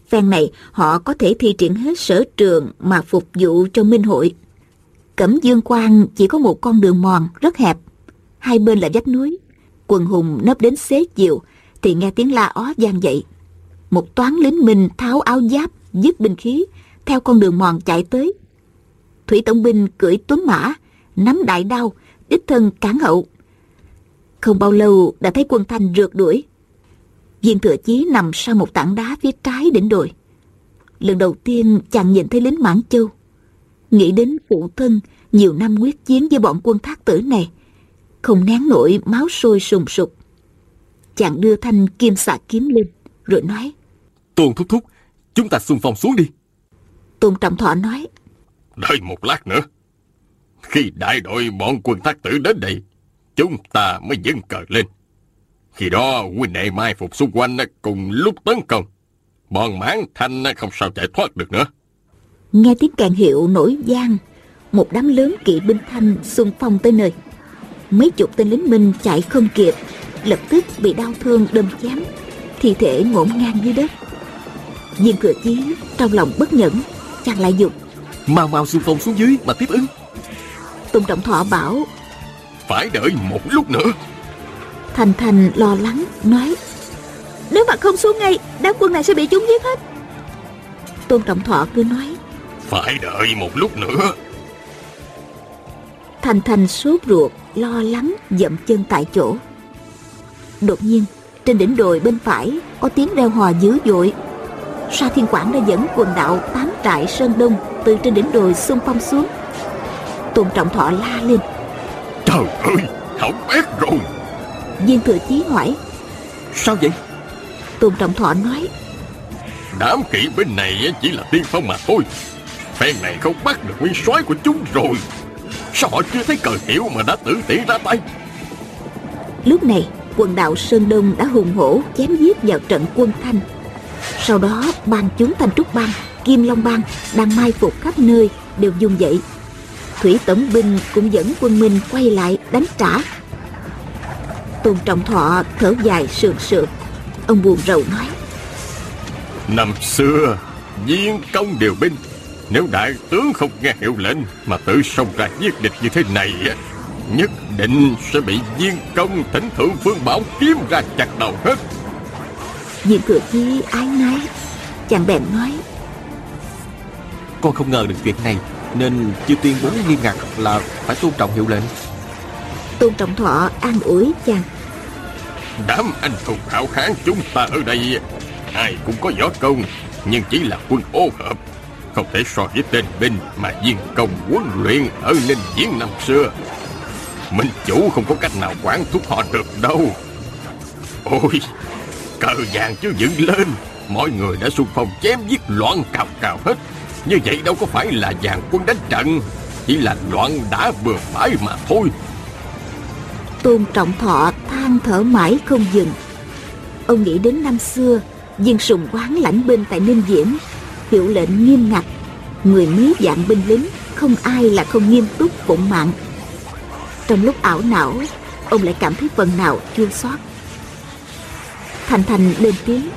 Phen này họ có thể thi triển hết sở trường mà phục vụ cho minh hội. Cẩm Dương Quan chỉ có một con đường mòn rất hẹp. Hai bên là vách núi. Quần hùng nấp đến xế chiều thì nghe tiếng la ó vang dậy. Một toán lính mình tháo áo giáp, dứt binh khí, theo con đường mòn chạy tới. Thủy Tổng binh cưỡi tuấn mã, nắm đại đao, đích thân cản hậu. Không bao lâu đã thấy quân thanh rượt đuổi. Viên thừa chí nằm sau một tảng đá phía trái đỉnh đồi. Lần đầu tiên chàng nhìn thấy lính Mãn Châu. Nghĩ đến phụ thân nhiều năm quyết chiến với bọn quân thác tử này. Không nén nổi máu sôi sùng sục. Chàng đưa thanh kim xạ kiếm lên, rồi nói. Tôn thúc thúc, chúng ta xung phong xuống đi. Tôn Trọng Thọ nói. Đợi một lát nữa. Khi đại đội bọn quân thác tử đến đây, chúng ta mới dâng cờ lên. Khi đó huynh đệ mai phục xung quanh cùng lúc tấn công. Bọn mãn thanh không sao chạy thoát được nữa. Nghe tiếng càng hiệu nổi gian, một đám lớn kỵ binh thanh xung phong tới nơi. Mấy chục tên lính Minh chạy không kịp, lập tức bị đau thương đâm chém, thi thể ngổn ngang dưới đất. Viên cửa chí trong lòng bất nhẫn, chàng lại dục. Mau mau xung phong xuống dưới mà tiếp ứng. Tùng Trọng Thọ bảo Phải đợi một lúc nữa. Thành Thành lo lắng nói Nếu mà không xuống ngay Đám quân này sẽ bị chúng giết hết Tôn Trọng Thọ cứ nói Phải đợi một lúc nữa. Thành Thành sốt ruột Lo lắng dậm chân tại chỗ Đột nhiên trên đỉnh đồi bên phải có tiếng reo hò dữ dội. Sa thiên quảng đã dẫn quần đạo tám trại sơn đông từ trên đỉnh đồi xung phong xuống. Tôn trọng thọ la lên. Trời ơi hỏng bét rồi. Viên thừa chí hỏi. Sao vậy? Tôn trọng thọ nói. Đám kỵ bên này chỉ là tiên phong mà thôi. Phen này không bắt được nguyên soái của chúng rồi. Sao họ chưa thấy cờ hiệu mà đã tự tiện ra tay? Lúc này quần đạo sơn đông đã hùng hổ chém giết vào trận quân thanh. Sau đó ban chúng thanh trúc bang, kim long bang đang mai phục khắp nơi đều dùng dậy. Thủy tổng binh cũng dẫn quân minh quay lại đánh trả. Tôn trọng thọ thở dài sườn sượt. Ông buồn rầu nói, năm xưa, viên công điều binh, nếu đại tướng không nghe hiệu lệnh mà tự xông ra giết địch như thế này nhất định sẽ bị viên công thỉnh thượng phương bảo kiếm ra chặt đầu hết. Viên thừa chi ái nái chàng bèn nói. Con không ngờ được chuyện này nên chưa tuyên bố nghiêm ngặt là phải tôn trọng hiệu lệnh. Tôn trọng thọ an ủi chàng. Đám anh hùng hảo kháng chúng ta ở đây ai cũng có võ công nhưng chỉ là quân ô hợp. Không thể so với tên binh mà viên công huấn luyện ở ninh diễn năm xưa minh chủ không có cách nào quản thúc họ được đâu. Ôi, cờ vàng chưa dựng lên. Mọi người đã xung phong chém giết loạn cào cào hết. Như vậy đâu có phải là vàng quân đánh trận, chỉ là loạn đã bừa bãi mà thôi. Tôn trọng thọ than thở mãi không dừng. Ông nghĩ đến năm xưa, viên sùng quán lãnh binh tại ninh diễn, hiệu lệnh nghiêm ngặt. Người mấy dạng binh lính, không ai là không nghiêm túc phụng mạng trong lúc ảo não ông lại cảm thấy phần nào chua xót. Thành thành lên tiếng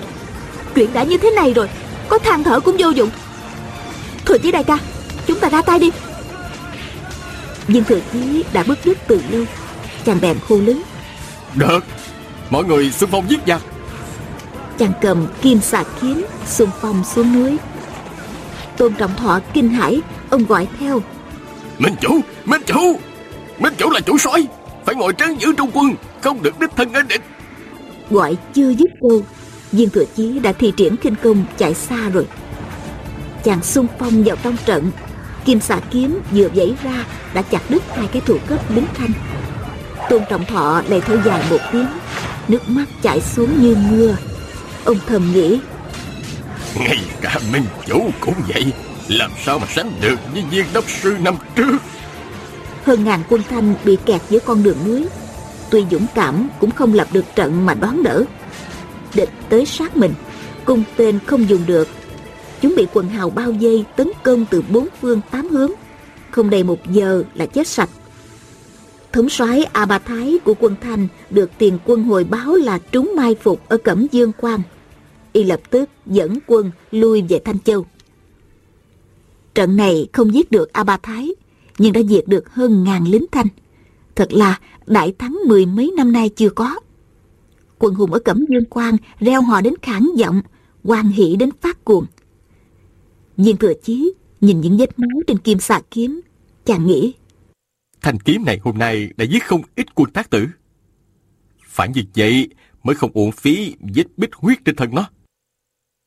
chuyện đã như thế này rồi có than thở cũng vô dụng. Thừa chí đại ca chúng ta ra tay đi. Viên thừa chí đã bước đứt từ lâu chàng bèn hô lớn. Được mọi người xung phong giết giặc. Chàng cầm kim xà kiếm xung phong xuống núi. Tôn trọng thọ kinh hãi ông gọi theo. Minh chủ minh chủ minh chủ là chủ soái phải ngồi trấn giữ trung quân không được đích thân ở địch. Gọi chưa dứt câu viên thừa chí đã thi triển kinh công chạy xa rồi. Chàng xung phong vào trong trận kim xà kiếm vừa vẫy ra đã chặt đứt hai cái thủ cấp lính thanh tôn trọng thọ lại thở dài một tiếng nước mắt chảy xuống như mưa. Ông thầm nghĩ ngay cả minh chủ cũng vậy làm sao mà sánh được với viên đốc sư năm trước hơn ngàn quân thanh bị kẹt giữa con đường núi. Tuy dũng cảm cũng không lập được trận mà đón đỡ. Địch tới sát mình, cung tên không dùng được. Chúng bị quần hào bao vây, tấn công từ bốn phương tám hướng. Không đầy một giờ là chết sạch. Thống soái a ba thái của quân thanh được tiền quân hồi báo là trúng mai phục ở cẩm dương quan y lập tức dẫn quân lui về thanh châu. Trận này không giết được a ba thái nhưng đã diệt được hơn ngàn lính thanh. Thật là đại thắng mười mấy năm nay chưa có. Quần hùng ở cẩm dương quan reo hò đến khản giọng quan hỷ đến phát cuồng. Viên thừa chí nhìn những vết máu trên kim xà kiếm chàng nghĩ thanh kiếm này hôm nay đã giết không ít quân tác tử. Phải như vậy mới không uổng phí vết bích huyết trên thân nó.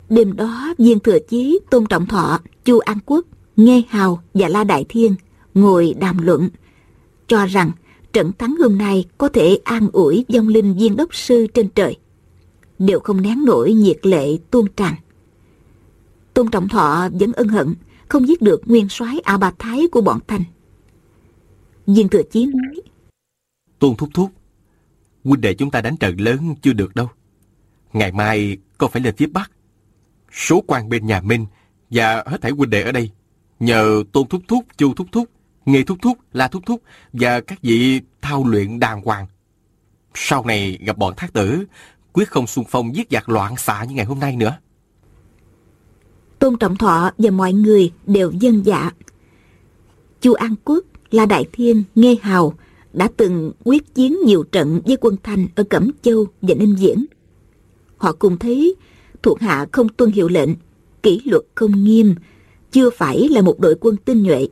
Đêm đó viên thừa chí tôn trọng thọ chu an quốc nghe hào và la đại thiên ngồi đàm luận, cho rằng trận thắng hôm nay có thể an ủi vong linh viên đốc sư trên trời, đều không nén nổi nhiệt lệ tuôn tràn. Tôn trọng thọ vẫn ân hận, không giết được nguyên soái a bà thái của bọn thanh. Viên thừa chí nói, tôn thúc thúc, huynh đệ chúng ta đánh trận lớn chưa được đâu. Ngày mai con phải lên phía bắc? Số quan bên nhà minh và hết thảy huynh đệ ở đây, nhờ tôn thúc thúc, chu thúc thúc nghề thúc thúc la thúc thúc và các vị thao luyện đàng hoàng. Sau này gặp bọn thác tử, quyết không xung phong giết giặc loạn xạ như ngày hôm nay nữa. Tôn trọng thọ và mọi người đều dân dạ. Chu an quốc, la đại thiên, nghe hào đã từng quyết chiến nhiều trận với quân thanh ở cẩm châu và ninh diễn họ cùng thấy thuộc hạ không tuân hiệu lệnh, kỷ luật không nghiêm, chưa phải là một đội quân tinh nhuệ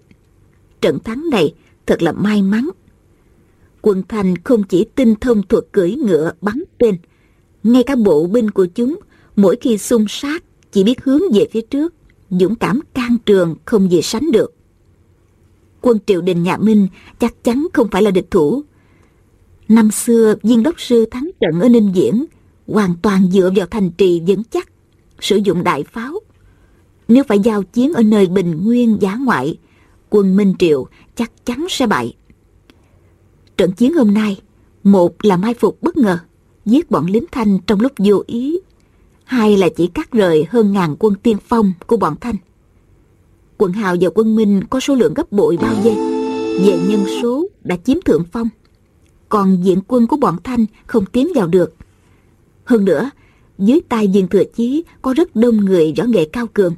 trận thắng này thật là may mắn quân thành không chỉ tinh thông thuật cưỡi ngựa bắn tên Ngay cả bộ binh của chúng, mỗi khi xung sát, chỉ biết hướng về phía trước, dũng cảm can trường không gì sánh được. Quân triều đình nhà Minh chắc chắn không phải là địch thủ. Năm xưa, viên đốc sư thắng trận ở Ninh Diễn, hoàn toàn dựa vào thành trì vững chắc, sử dụng đại pháo. Nếu phải giao chiến ở nơi bình nguyên giá ngoại, quân Minh Triệu chắc chắn sẽ bại. Trận chiến hôm nay, một là mai phục bất ngờ, giết bọn lính Thanh trong lúc vô ý. Hai là chỉ cắt rời hơn ngàn quân tiên phong của bọn Thanh. Quận Hào và quân Minh có số lượng gấp bội bao dây. Về nhân số đã chiếm thượng phong. Còn diện quân của bọn Thanh không tiến vào được. Hơn nữa, dưới tay viên thừa chí có rất đông người võ nghệ cao cường.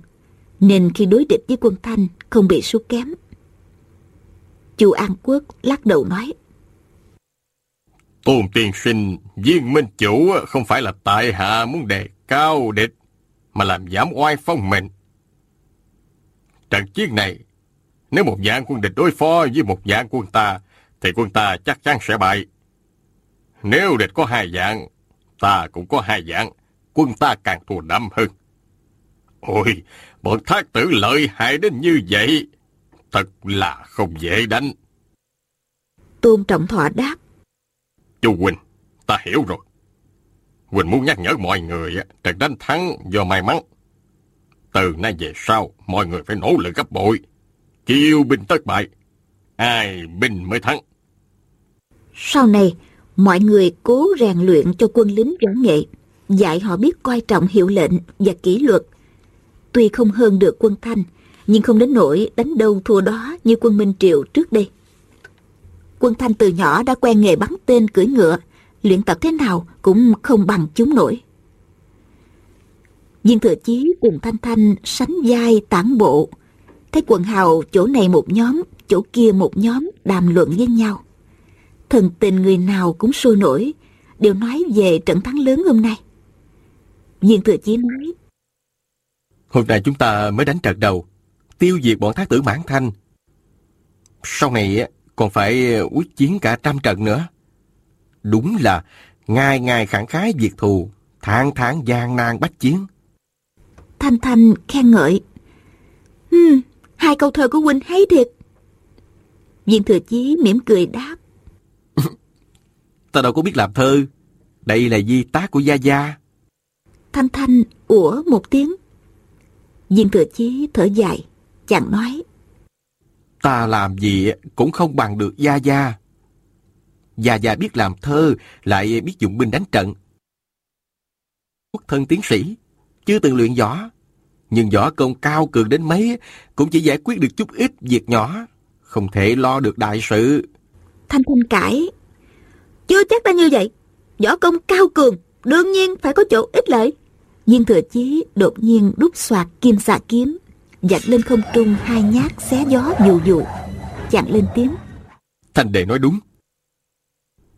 Nên khi đối địch với quân Thanh không bị số kém. Chu An Quốc lắc đầu nói. Tôn tiên sinh, viên minh chủ không phải là tại hạ muốn đề cao địch, mà làm giảm oai phong mình. Trận chiến này, nếu một dạng quân địch đối phó với một dạng quân ta, thì quân ta chắc chắn sẽ bại. Nếu địch có hai dạng, ta cũng có hai dạng, quân ta càng thù đậm hơn. Ôi, bọn thác tử lợi hại đến như vậy, thật là không dễ đánh. Tôn Trọng Thọ đáp. Chu Quỳnh, ta hiểu rồi. Quỳnh muốn nhắc nhở mọi người trận đánh thắng do may mắn. Từ nay về sau, mọi người phải nỗ lực gấp bội. Kiêu binh tất bại. Ai binh mới thắng. Sau này, mọi người cố rèn luyện cho quân lính võ nghệ, dạy họ biết coi trọng hiệu lệnh và kỷ luật. Tuy không hơn được quân Thanh, nhưng không đến nỗi đánh đâu thua đó như quân Minh Triệu trước đây. Quân Thanh từ nhỏ đã quen nghề bắn tên cưỡi ngựa, luyện tập thế nào cũng không bằng chúng nổi. Viên Thừa Chí cùng Thanh Thanh sánh vai tản bộ, thấy quần hào chỗ này một nhóm, chỗ kia một nhóm đàm luận với nhau. Thần tình người nào cũng sôi nổi, đều nói về trận thắng lớn hôm nay. Viên Thừa Chí nói, Hôm nay chúng ta mới đánh trận đầu, tiêu diệt bọn thác tử mãn thanh. Sau này còn phải quyết chiến cả trăm trận nữa. Đúng là ngày ngày khẳng khái diệt thù, tháng tháng gian nan bách chiến. Thanh Thanh khen ngợi. Hmm, hai câu thơ của huynh hay thiệt. Viên Thừa Chí mỉm cười đáp. Ta đâu có biết làm thơ. Đây là di tác của Gia Gia. Thanh Thanh ủa một tiếng. Viên Thừa Chí thở dài, chàng nói. Ta làm gì cũng không bằng được Gia Gia. Gia Gia biết làm thơ, lại biết dụng binh đánh trận. Quốc thân tiến sĩ, chưa từng luyện võ. Nhưng võ công cao cường đến mấy cũng chỉ giải quyết được chút ít việc nhỏ, không thể lo được đại sự. Thanh Thanh cãi. Chưa chắc đã như vậy. Võ công cao cường, đương nhiên phải có chỗ ích lợi. Viên thừa chí đột nhiên đút soạt kim xà kiếm, dạch lên không trung hai nhát xé gió dù dù. Chặn lên tiếng. Thành đệ nói đúng.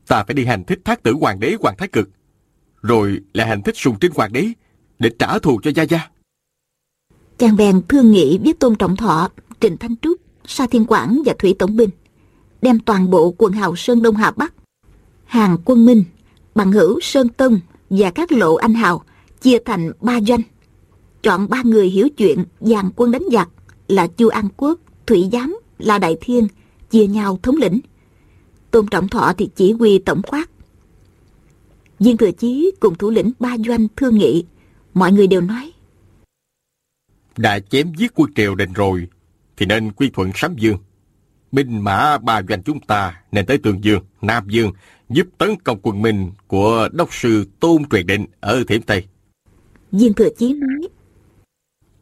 Ta phải đi hành thích thác tử hoàng đế Hoàng Thái Cực, rồi lại hành thích sùng trinh hoàng đế để trả thù cho Gia Gia. Chàng bèn thương nghị với Tôn Trọng Thọ, Trịnh Thanh Trúc, Sa Thiên Quảng và Thủy Tổng Binh, đem toàn bộ quần hào Sơn Đông Hà Bắc, hàng quân Minh, bằng hữu Sơn Tông và các lộ anh hào chia thành ba doanh. Chọn ba người hiểu chuyện dàn quân đánh giặc là Chu An Quốc, Thủy Giám, La Đại Thiên, chia nhau thống lĩnh. Tôn Trọng Thọ thì chỉ huy tổng khoát. Viên Thừa Chí cùng thủ lĩnh ba doanh thương nghị, mọi người đều nói đã chém giết quân triều đình rồi, thì nên quy thuận Sám Dương. Binh mã ba doanh chúng ta nên tới Tường Dương, Nam Dương, giúp tấn công quân Minh của đốc sư Tôn Truyền Định ở Thiểm Tây. Viên Thừa Chí nói,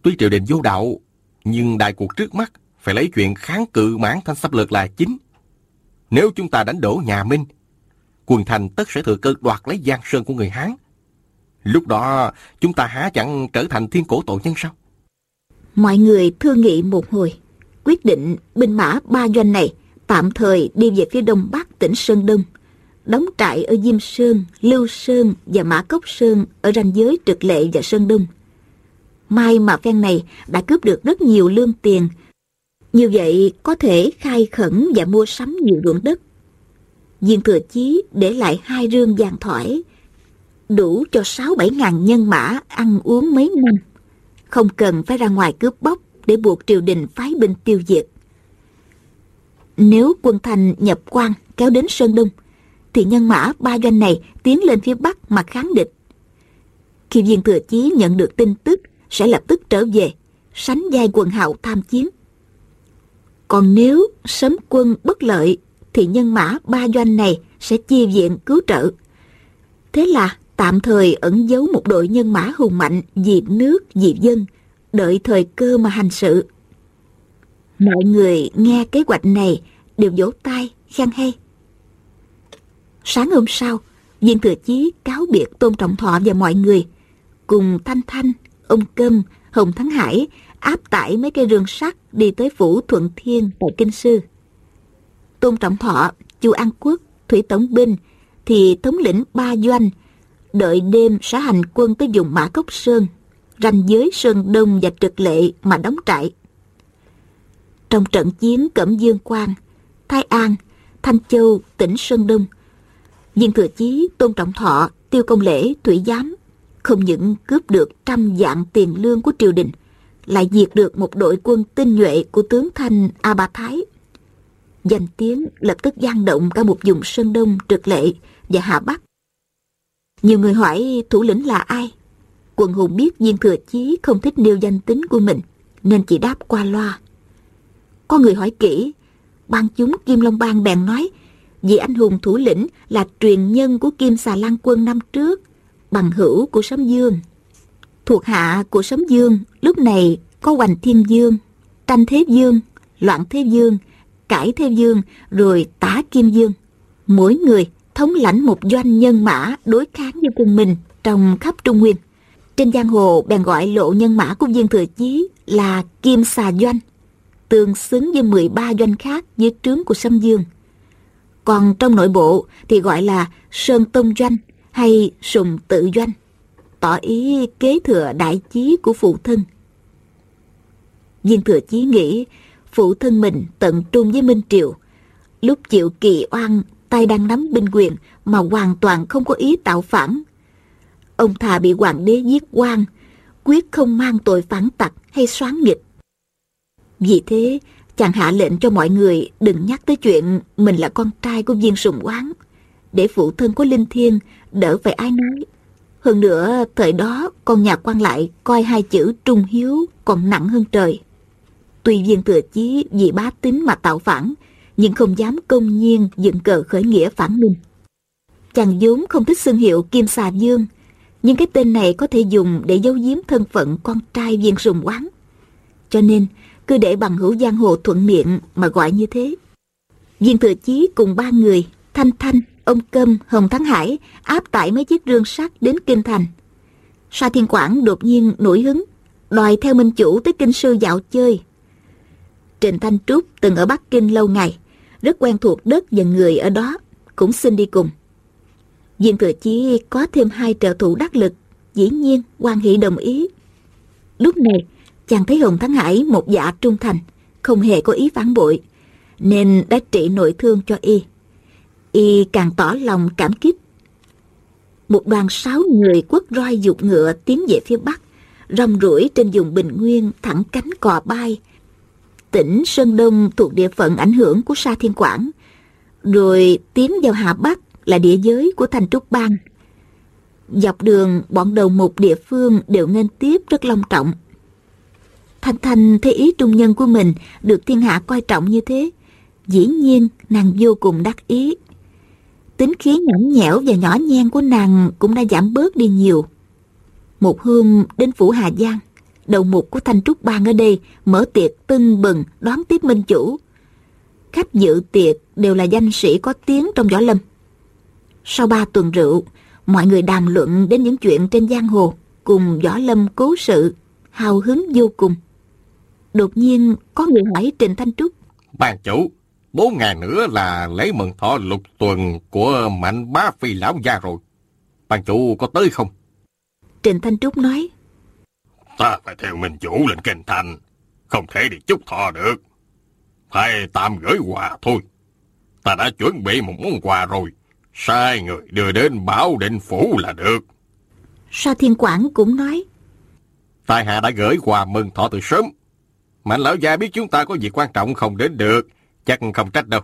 Tuy triều đình vô đạo, nhưng đại cuộc trước mắt phải lấy chuyện kháng cự mãn thanh xâm lược là chính. Nếu chúng ta đánh đổ nhà Minh, quần thành tất sẽ thừa cơ đoạt lấy Giang Sơn của người Hán. Lúc đó, chúng ta há chẳng trở thành thiên cổ tội nhân sao? Mọi người thương nghị một hồi, quyết định binh mã ba doanh này tạm thời đi về phía đông bắc tỉnh Sơn Đông, đóng trại ở Diêm Sơn, Lưu Sơn và Mã Cốc Sơn ở ranh giới Trực Lệ và Sơn Đông. May mà phen này đã cướp được rất nhiều lương tiền, như vậy có thể khai khẩn và mua sắm nhiều ruộng đất. Viên Thừa Chí để lại hai rương vàng thỏi, đủ cho sáu bảy ngàn nhân mã ăn uống mấy năm, không cần phải ra ngoài cướp bóc để buộc triều đình phái binh tiêu diệt. Nếu quân thành nhập quan kéo đến Sơn Đông, thì nhân mã ba doanh này tiến lên phía Bắc mà kháng địch. Khi viên thừa chí nhận được tin tức, sẽ lập tức trở về, sánh vai quần hào tham chiến. Còn nếu sớm quân bất lợi, thì nhân mã ba doanh này sẽ chi viện cứu trợ. Thế là tạm thời ẩn giấu một đội nhân mã hùng mạnh vì nước, vì dân, đợi thời cơ mà hành sự. Mọi người nghe kế hoạch này đều vỗ tay, khen hay. Sáng hôm sau, viên thừa chí cáo biệt Tôn Trọng Thọ và mọi người, cùng Thanh Thanh, ông Câm, Hồng Thắng Hải áp tải mấy cây rương sắt đi tới phủ Thuận Thiên tại Kinh Sư. Tôn Trọng Thọ, Chu An Quốc, Thủy Tổng Binh thì thống lĩnh ba doanh, đợi đêm sẽ hành quân tới vùng Mã Cốc Sơn, ranh giới Sơn Đông và Trực Lệ mà đóng trại. Trong trận chiến Cẩm Dương Quang, Thái An, Thanh Châu, tỉnh Sơn Đông, Viên Thừa Chí, Tôn Trọng Thọ, Tiêu Công Lễ, Thủy Giám không những cướp được trăm dạng tiền lương của triều đình, lại diệt được một đội quân tinh nhuệ của tướng Thanh A Ba Thái. Danh tiếng lập tức gian động cả một vùng Sơn Đông, Trực Lệ và Hà Bắc. Nhiều người hỏi thủ lĩnh là ai? Quần hùng biết Viên Thừa Chí không thích nêu danh tính của mình, nên chỉ đáp qua loa. Có người hỏi kỹ, ban chúng Kim Long Bang bèn nói, vì anh hùng thủ lĩnh là truyền nhân của Kim Xà Lan quân năm trước, bằng hữu của Sấm Dương. Thuộc hạ của Sấm Dương lúc này có Hoành Thiên Dương, Tranh Thế Dương, Loạn Thế Dương, Cải Thế Dương, rồi Tả Kim Dương. Mỗi người thống lãnh một doanh nhân mã đối kháng với quân mình trong khắp Trung Nguyên. Trên giang hồ bèn gọi lộ nhân mã của viên thừa chí là Kim Xà Doanh, tương xứng với 13 doanh khác dưới trướng của Sâm Dương. Còn trong nội bộ thì gọi là Sơn Tông Doanh hay Sùng Tự Doanh, tỏ ý kế thừa đại chí của phụ thân. Viên thừa chí nghĩ phụ thân mình tận trung với Minh Triều. Lúc chịu kỳ oan, tay đang nắm binh quyền mà hoàn toàn không có ý tạo phản. Ông thà bị hoàng đế giết quan, quyết không mang tội phản tặc hay xoáng nghịch. Vì thế, chàng hạ lệnh cho mọi người đừng nhắc tới chuyện mình là con trai của viên sùng quán, để phụ thân của Linh Thiên đỡ phải ai nói. Hơn nữa, thời đó con nhà quan lại coi hai chữ trung hiếu còn nặng hơn trời. Tuy viên thừa chí vì bá tính mà tạo phản, nhưng không dám công nhiên dựng cờ khởi nghĩa phản minh. Chàng vốn không thích xưng hiệu Kim Xà Dương, nhưng cái tên này có thể dùng để giấu giếm thân phận con trai viên sùng quán. Cho nên, cứ để bằng hữu giang hồ thuận miệng mà gọi như thế. Viên thừa chí cùng ba người, Thanh Thanh, ông Câm, Hồng Thắng Hải áp tải mấy chiếc rương sắt đến Kinh Thành. Sa Thiên Quảng đột nhiên nổi hứng, đòi theo Minh Chủ tới Kinh Sư dạo chơi. Trịnh Thanh Trúc từng ở Bắc Kinh lâu ngày, rất quen thuộc đất và người ở đó, cũng xin đi cùng. Diện Thừa Chí có thêm hai trợ thủ đắc lực, dĩ nhiên quan hệ đồng ý. Lúc này, chàng thấy Hồng Thắng Hải một dạ trung thành, không hề có ý phản bội, nên đã trị nội thương cho y. Y càng tỏ lòng cảm kích. Một đoàn sáu người quất roi dục ngựa tiến về phía bắc, rong ruổi trên vùng bình nguyên thẳng cánh cò bay. Tỉnh Sơn Đông thuộc địa phận ảnh hưởng của Sa Thiên Quảng, rồi tiến vào Hà Bắc là địa giới của Thành Trúc Bang. Dọc đường, bọn đầu mục địa phương đều nên tiếp rất long trọng. Thanh Thanh thấy ý trung nhân của mình được thiên hạ coi trọng như thế. Dĩ nhiên, nàng vô cùng đắc ý. Tính khí nhõng nhẽo và nhỏ nhen của nàng cũng đã giảm bớt đi nhiều. Một hôm đến phủ Hà Giang, đầu mục của Thanh Trúc Bang ở đây mở tiệc tưng bừng đón tiếp minh chủ. Khách dự tiệc đều là danh sĩ có tiếng trong võ lâm. Sau ba tuần rượu, mọi người đàm luận đến những chuyện trên giang hồ cùng võ lâm cố sự, hào hứng vô cùng. Đột nhiên có người hỏi Trịnh Thanh Trúc. Bàn chủ, bốn ngày nữa là lễ mừng thọ lục tuần của mạnh bá phi lão gia rồi. Ban chủ có tới không? Trịnh Thanh Trúc nói. Ta phải theo minh chủ lên kinh thành. Không thể đi chúc thọ được. Phải tạm gửi quà thôi. Ta đã chuẩn bị một món quà rồi. Sai người đưa đến bảo định phủ là được. Sa Thiên Quảng cũng nói. Tài hạ đã gửi quà mừng thọ từ sớm. Mạnh lão gia biết chúng ta có việc quan trọng không đến được, chắc không trách đâu.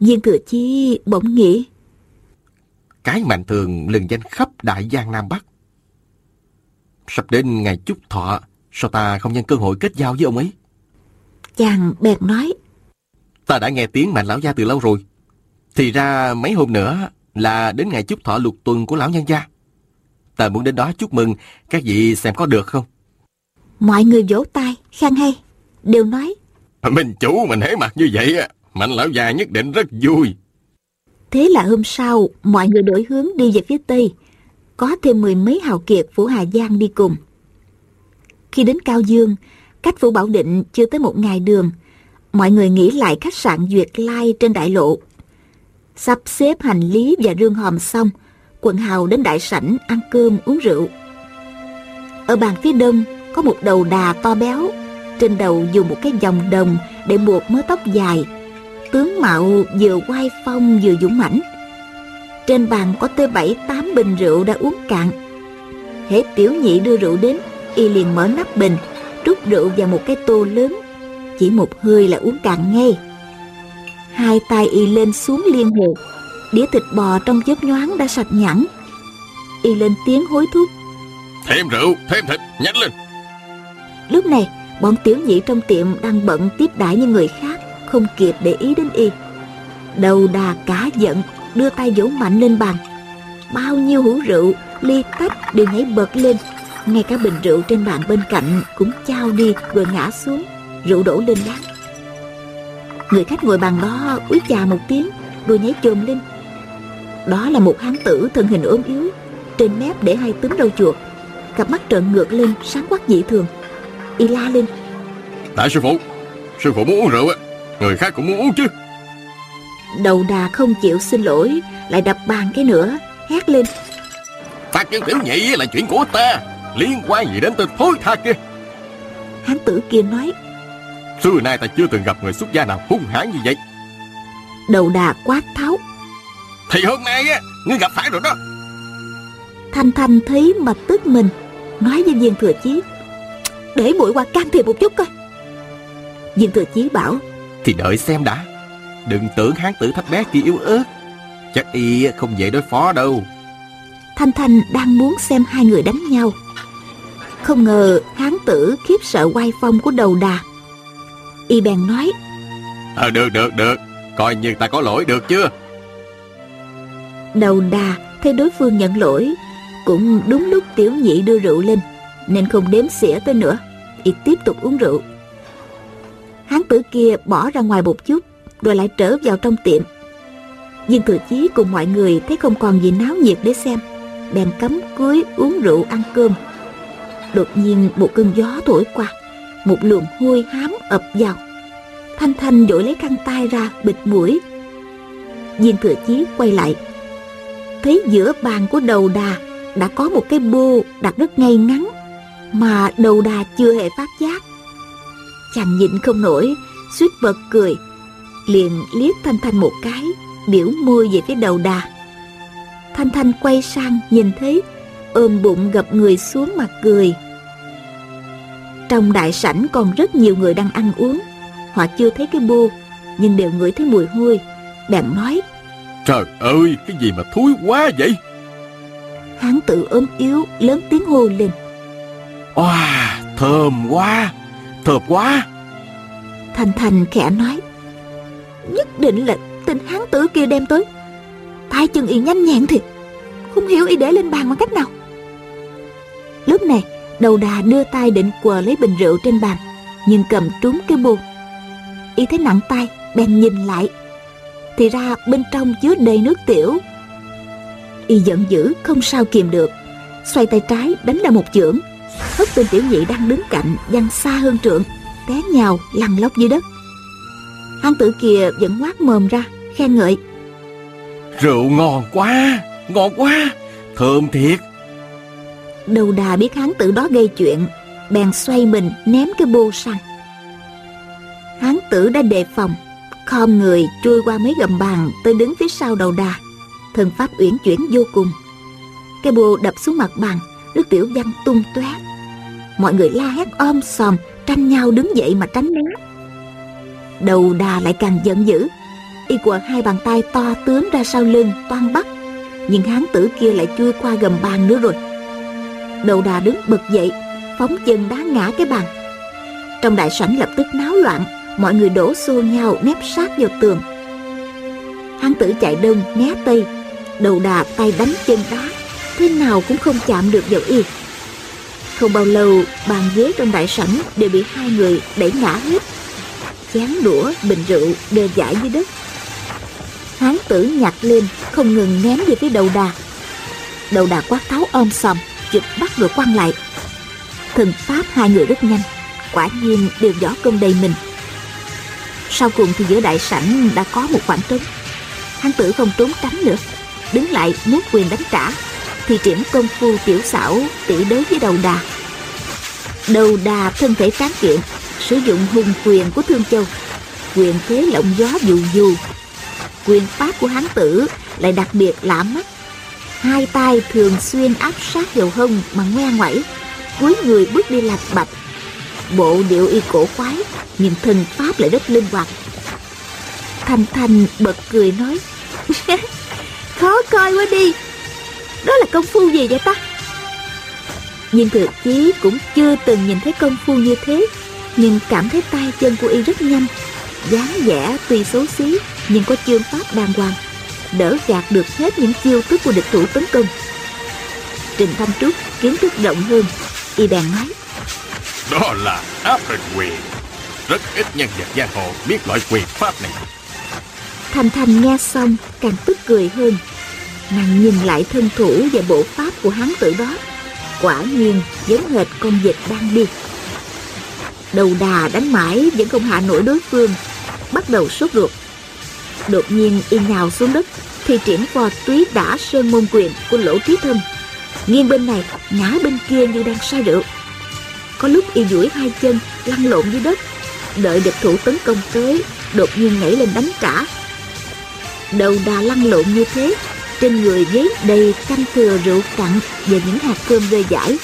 Viên Thừa Chi bỗng nghĩ. Cái mạnh thường lừng danh khắp Đại Giang Nam Bắc. Sắp đến ngày chúc thọ, sao ta không nhân cơ hội kết giao với ông ấy? Chàng bèn nói. Ta đã nghe tiếng mạnh lão gia từ lâu rồi. Thì ra mấy hôm nữa là đến ngày chúc thọ lục tuần của lão nhân gia. Ta muốn đến đó chúc mừng, các vị xem có được không? Mọi người vỗ tay, khen hay, đều nói. Mình chủ mình thấy mặt như vậy, mạnh lão già nhất định rất vui. Thế là hôm sau, mọi người đổi hướng đi về phía Tây. Có thêm mười mấy hào kiệt phủ Hà Giang đi cùng. Khi đến Cao Dương, cách phủ Bảo Định chưa tới một ngày đường, mọi người nghỉ lại khách sạn Duyệt Lai trên đại lộ. Sắp xếp hành lý và rương hòm xong, quần hào đến đại sảnh ăn cơm uống rượu. Ở bàn phía đông có một đầu đà to béo, trên đầu dùng một cái vòng đồng để buộc mớ tóc dài. Tướng mạo vừa quai phong vừa dũng mãnh. Trên bàn có tới bảy tám bình rượu đã uống cạn. Hễ tiểu nhị đưa rượu đến, y liền mở nắp bình, trút rượu vào một cái tô lớn. Chỉ một hơi là uống cạn ngay. Hai tay y lên xuống liên hồ Đĩa thịt bò trong chớp nhoáng đã sạch nhẵn Y lên tiếng hối thúc Thêm rượu, thêm thịt, nhanh lên Lúc này bọn tiểu nhị trong tiệm đang bận tiếp đãi như người khác Không kịp để ý đến y. Đầu đà cá giận Đưa tay vỗ mạnh lên bàn. Bao nhiêu hũ rượu, ly tách đều nhảy bật lên. Ngay cả bình rượu trên bàn bên cạnh Cũng trao đi rồi ngã xuống Rượu đổ lên lát Người khách ngồi bàn đó úi chà một tiếng Rồi nhảy chồm lên. Đó là một hán tử thân hình ốm yếu Trên mép để hai túm râu chuột. Cặp mắt trợn ngược lên sáng quắc dị thường. Y la lên. Đại sư phụ Sư phụ muốn uống rượu á Người khác cũng muốn uống chứ. Đầu đà không chịu xin lỗi Lại đập bàn cái nữa Hét lên. Ta kêu tiểu nhị là chuyện của ta Liên quan gì đến tên thối tha kia? Hán tử kia nói Xưa nay ta chưa từng gặp người xuất gia nào hung hãn như vậy. Đầu đà quát tháo. Thì hôm nay á Ngươi gặp phải rồi đó. Thanh Thanh thấy mà tức mình Nói với viên thừa chí Để bụi qua can thiệp một chút coi. Viên thừa chí bảo Thì đợi xem đã. Đừng tưởng hán tử thấp bé kia yếu ớt. Chắc y không dễ đối phó đâu. Thanh Thanh đang muốn xem hai người đánh nhau. Không ngờ hán tử khiếp sợ quay phong của đầu đà. Y bèn nói Ờ được được được. Coi như ta có lỗi được chưa? Đầu đà thấy đối phương nhận lỗi Cũng đúng lúc tiểu nhị đưa rượu lên nên không đếm xỉa tới nữa. Y tiếp tục uống rượu. Hán tử kia bỏ ra ngoài một chút, Rồi lại trở vào trong tiệm. Viên thừa chí cùng mọi người Thấy không còn gì náo nhiệt để xem, Bèn cấm cưới uống rượu ăn cơm. Đột nhiên một cơn gió thổi qua, Một luồng hôi hám ập vào. Thanh Thanh vội lấy khăn tay ra bịt mũi. Viên thừa chí quay lại, Thấy giữa bàn của đầu đà Đã có một cái bô đặt rất ngay ngắn. Mà đầu đà chưa hề phát giác. Chàng nhịn không nổi suýt bật cười Liền liếc Thanh Thanh một cái Biểu môi về phía đầu đà. Thanh Thanh quay sang nhìn thấy Ôm bụng gập người xuống mặt cười. Trong đại sảnh còn rất nhiều người đang ăn uống Họ chưa thấy cái bô Nhưng đều ngửi thấy mùi hôi Bèn nói Trời ơi cái gì mà thúi quá vậy? Hán tự ốm yếu lớn tiếng hô lên Wow, thơm quá Thơm quá. Thanh Thanh khẽ nói Nhất định là tên hán tử kia đem tới. Tay chân y nhanh nhẹn thiệt Không hiểu y để lên bàn bằng cách nào. Lúc này Đầu đà đưa tay định quờ lấy bình rượu trên bàn Nhưng cầm trúng cái buồn Y thấy nặng tay Bèn nhìn lại. Thì ra bên trong chứa đầy nước tiểu. Y giận dữ không sao kìm được Xoay tay trái đánh ra một chưởng. Hất tên tiểu nhị đang đứng cạnh Văng xa hơn trượng Té nhào lăn lóc dưới đất. Hán tử kia vẫn ngoác mồm ra Khen ngợi. Rượu ngon quá Ngon quá Thơm thiệt. Đầu đà biết hán tử đó gây chuyện Bèn xoay mình ném cái bô sang Hán tử đã đề phòng Khom người chui qua mấy gầm bàn Tới đứng phía sau đầu đà. Thần pháp uyển chuyển vô cùng. Cái bồ đập xuống mặt bàn, nước tiểu văng tung tóe. Mọi người la hét om sòm, tranh nhau đứng dậy mà tránh né. Đầu đà lại càng giận dữ, y quờ hai bàn tay to tướng ra sau lưng toan bắt, nhưng hán tử kia lại chui qua gầm bàn nữa rồi. Đầu đà đứng bật dậy, phóng chân đá ngã cái bàn. Trong đại sảnh lập tức náo loạn, mọi người đổ xô nhau nép sát vào tường. Hán tử chạy đông né tây, đầu đà tay đánh chân đá, thế nào cũng không chạm được vào y. Không bao lâu, bàn ghế trong đại sảnh đều bị hai người đẩy ngã hết. Chén đũa, bình rượu đều giải dưới đất. Hán tử nhặt lên, không ngừng ném về phía đầu đà. Đầu đà quát tháo om sòm, chụp bắt rồi quăng lại. Thần pháp hai người rất nhanh, quả nhiên đều võ công đầy mình. Sau cùng thì giữa đại sảnh đã có một khoảng trống. Hán tử không trốn tránh nữa, đứng lại muốn quyền đánh trả thì triển công phu tiểu xảo tỷ đấu với đầu đà. Đầu đà thân thể tráng kiện, sử dụng hùng quyền của thương châu. Quyền thế lộng gió dù dù. Quyền pháp của hán tử lại đặc biệt lạ mắt. Hai tay thường xuyên áp sát vào hông mà ngoe ngoẩy, cuối người bước đi lạch bạch. Bộ điệu y cổ quái nhưng thân pháp lại rất linh hoạt. Thanh thanh bật cười nói, khó coi quá đi đó là công phu gì vậy ta? Nhưng thực chí cũng chưa từng nhìn thấy công phu như thế nhưng cảm thấy tay chân của y rất nhanh dáng vẻ tuy xấu xí nhưng có chương pháp đàng hoàng đỡ gạt được hết những chiêu thức của địch thủ tấn công. Trình thanh trúc kiến thức rộng hơn y bèn nói đó là áp hình quyền. Rất ít nhân vật giang hồ biết loại quyền pháp này. Thanh thanh nghe xong càng tức cười hơn nàng nhìn lại thân thủ và bộ pháp của hán tử đó. Quả nhiên, giống hệt con vịt đang đi. Đầu đà đánh mãi vẫn không hạ nổi đối phương, bắt đầu sốt ruột. Đột nhiên, y nhào xuống đất thì triển qua túy đã sơn môn quyền của lỗ trí thân. Nghiêng bên này, ngã bên kia như đang say rượu. Có lúc y duỗi hai chân, lăn lộn dưới đất, đợi địch thủ tấn công tới, đột nhiên nhảy lên đánh trả. Đầu đà lăn lộn như thế trên người giấy đầy canh thừa rượu cặn và những hạt cơm rơi rải.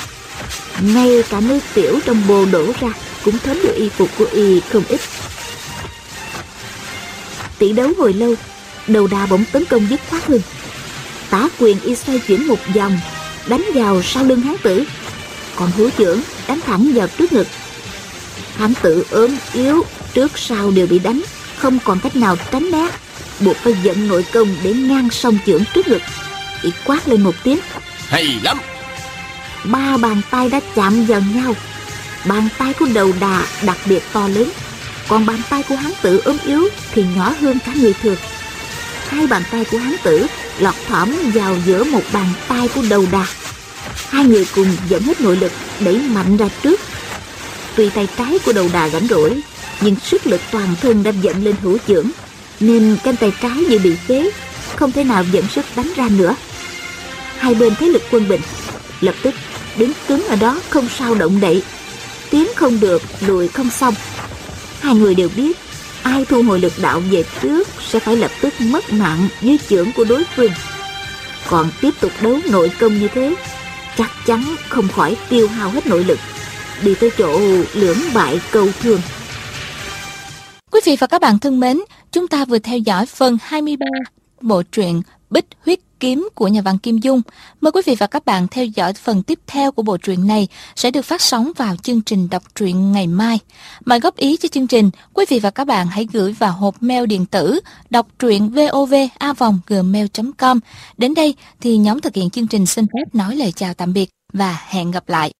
Ngay cả nước tiểu trong bồ đổ ra cũng thấm được y phục của y không ít. Tỷ đấu hồi lâu, đầu đà bỗng tấn công dứt khoát hơn. Tả quyền y xoay chuyển một vòng, đánh vào sau lưng hán tử. Còn hứa trưởng đánh thẳng vào trước ngực. Hán tử ốm yếu, trước sau đều bị đánh, không còn cách nào tránh né buộc phải dẫn nội công để ngang song chưởng trước ngực. Y quát lên một tiếng. Hay lắm! Ba bàn tay đã chạm vào nhau. Bàn tay của đầu đà đặc biệt to lớn. Còn bàn tay của hán tử ốm yếu thì nhỏ hơn cả người thường. Hai bàn tay của hán tử lọt thỏm vào giữa một bàn tay của đầu đà. Hai người cùng dẫn hết nội lực đẩy mạnh ra trước. Tuy tay trái của đầu đà rảnh rỗi nhưng sức lực toàn thân đã dẫn lên hữu trưởng nên cánh tay trái như bị phế không thể nào dẫn sức đánh ra nữa. Hai bên thế lực quân bình lập tức đứng cứng ở đó không sao động đậy. Tiến không được lùi không xong. Hai người đều biết ai thu hồi lực đạo về trước sẽ phải lập tức mất mạng dưới chưởng của đối phương. Còn tiếp tục đấu nội công như thế chắc chắn không khỏi tiêu hao hết nội lực đi tới chỗ lưỡng bại câu thương. Quý vị và các bạn thân mến, chúng ta vừa theo dõi phần 23 bộ truyện Bích Huyết Kiếm của nhà văn Kim Dung. Mời quý vị và các bạn theo dõi phần tiếp theo của bộ truyện này sẽ được phát sóng vào chương trình đọc truyện ngày mai. Mời góp ý cho chương trình, quý vị và các bạn hãy gửi vào hộp mail điện tử đọc truyện vovavonggmail.com. Đến đây thì nhóm thực hiện chương trình xin phép nói lời chào tạm biệt và hẹn gặp lại.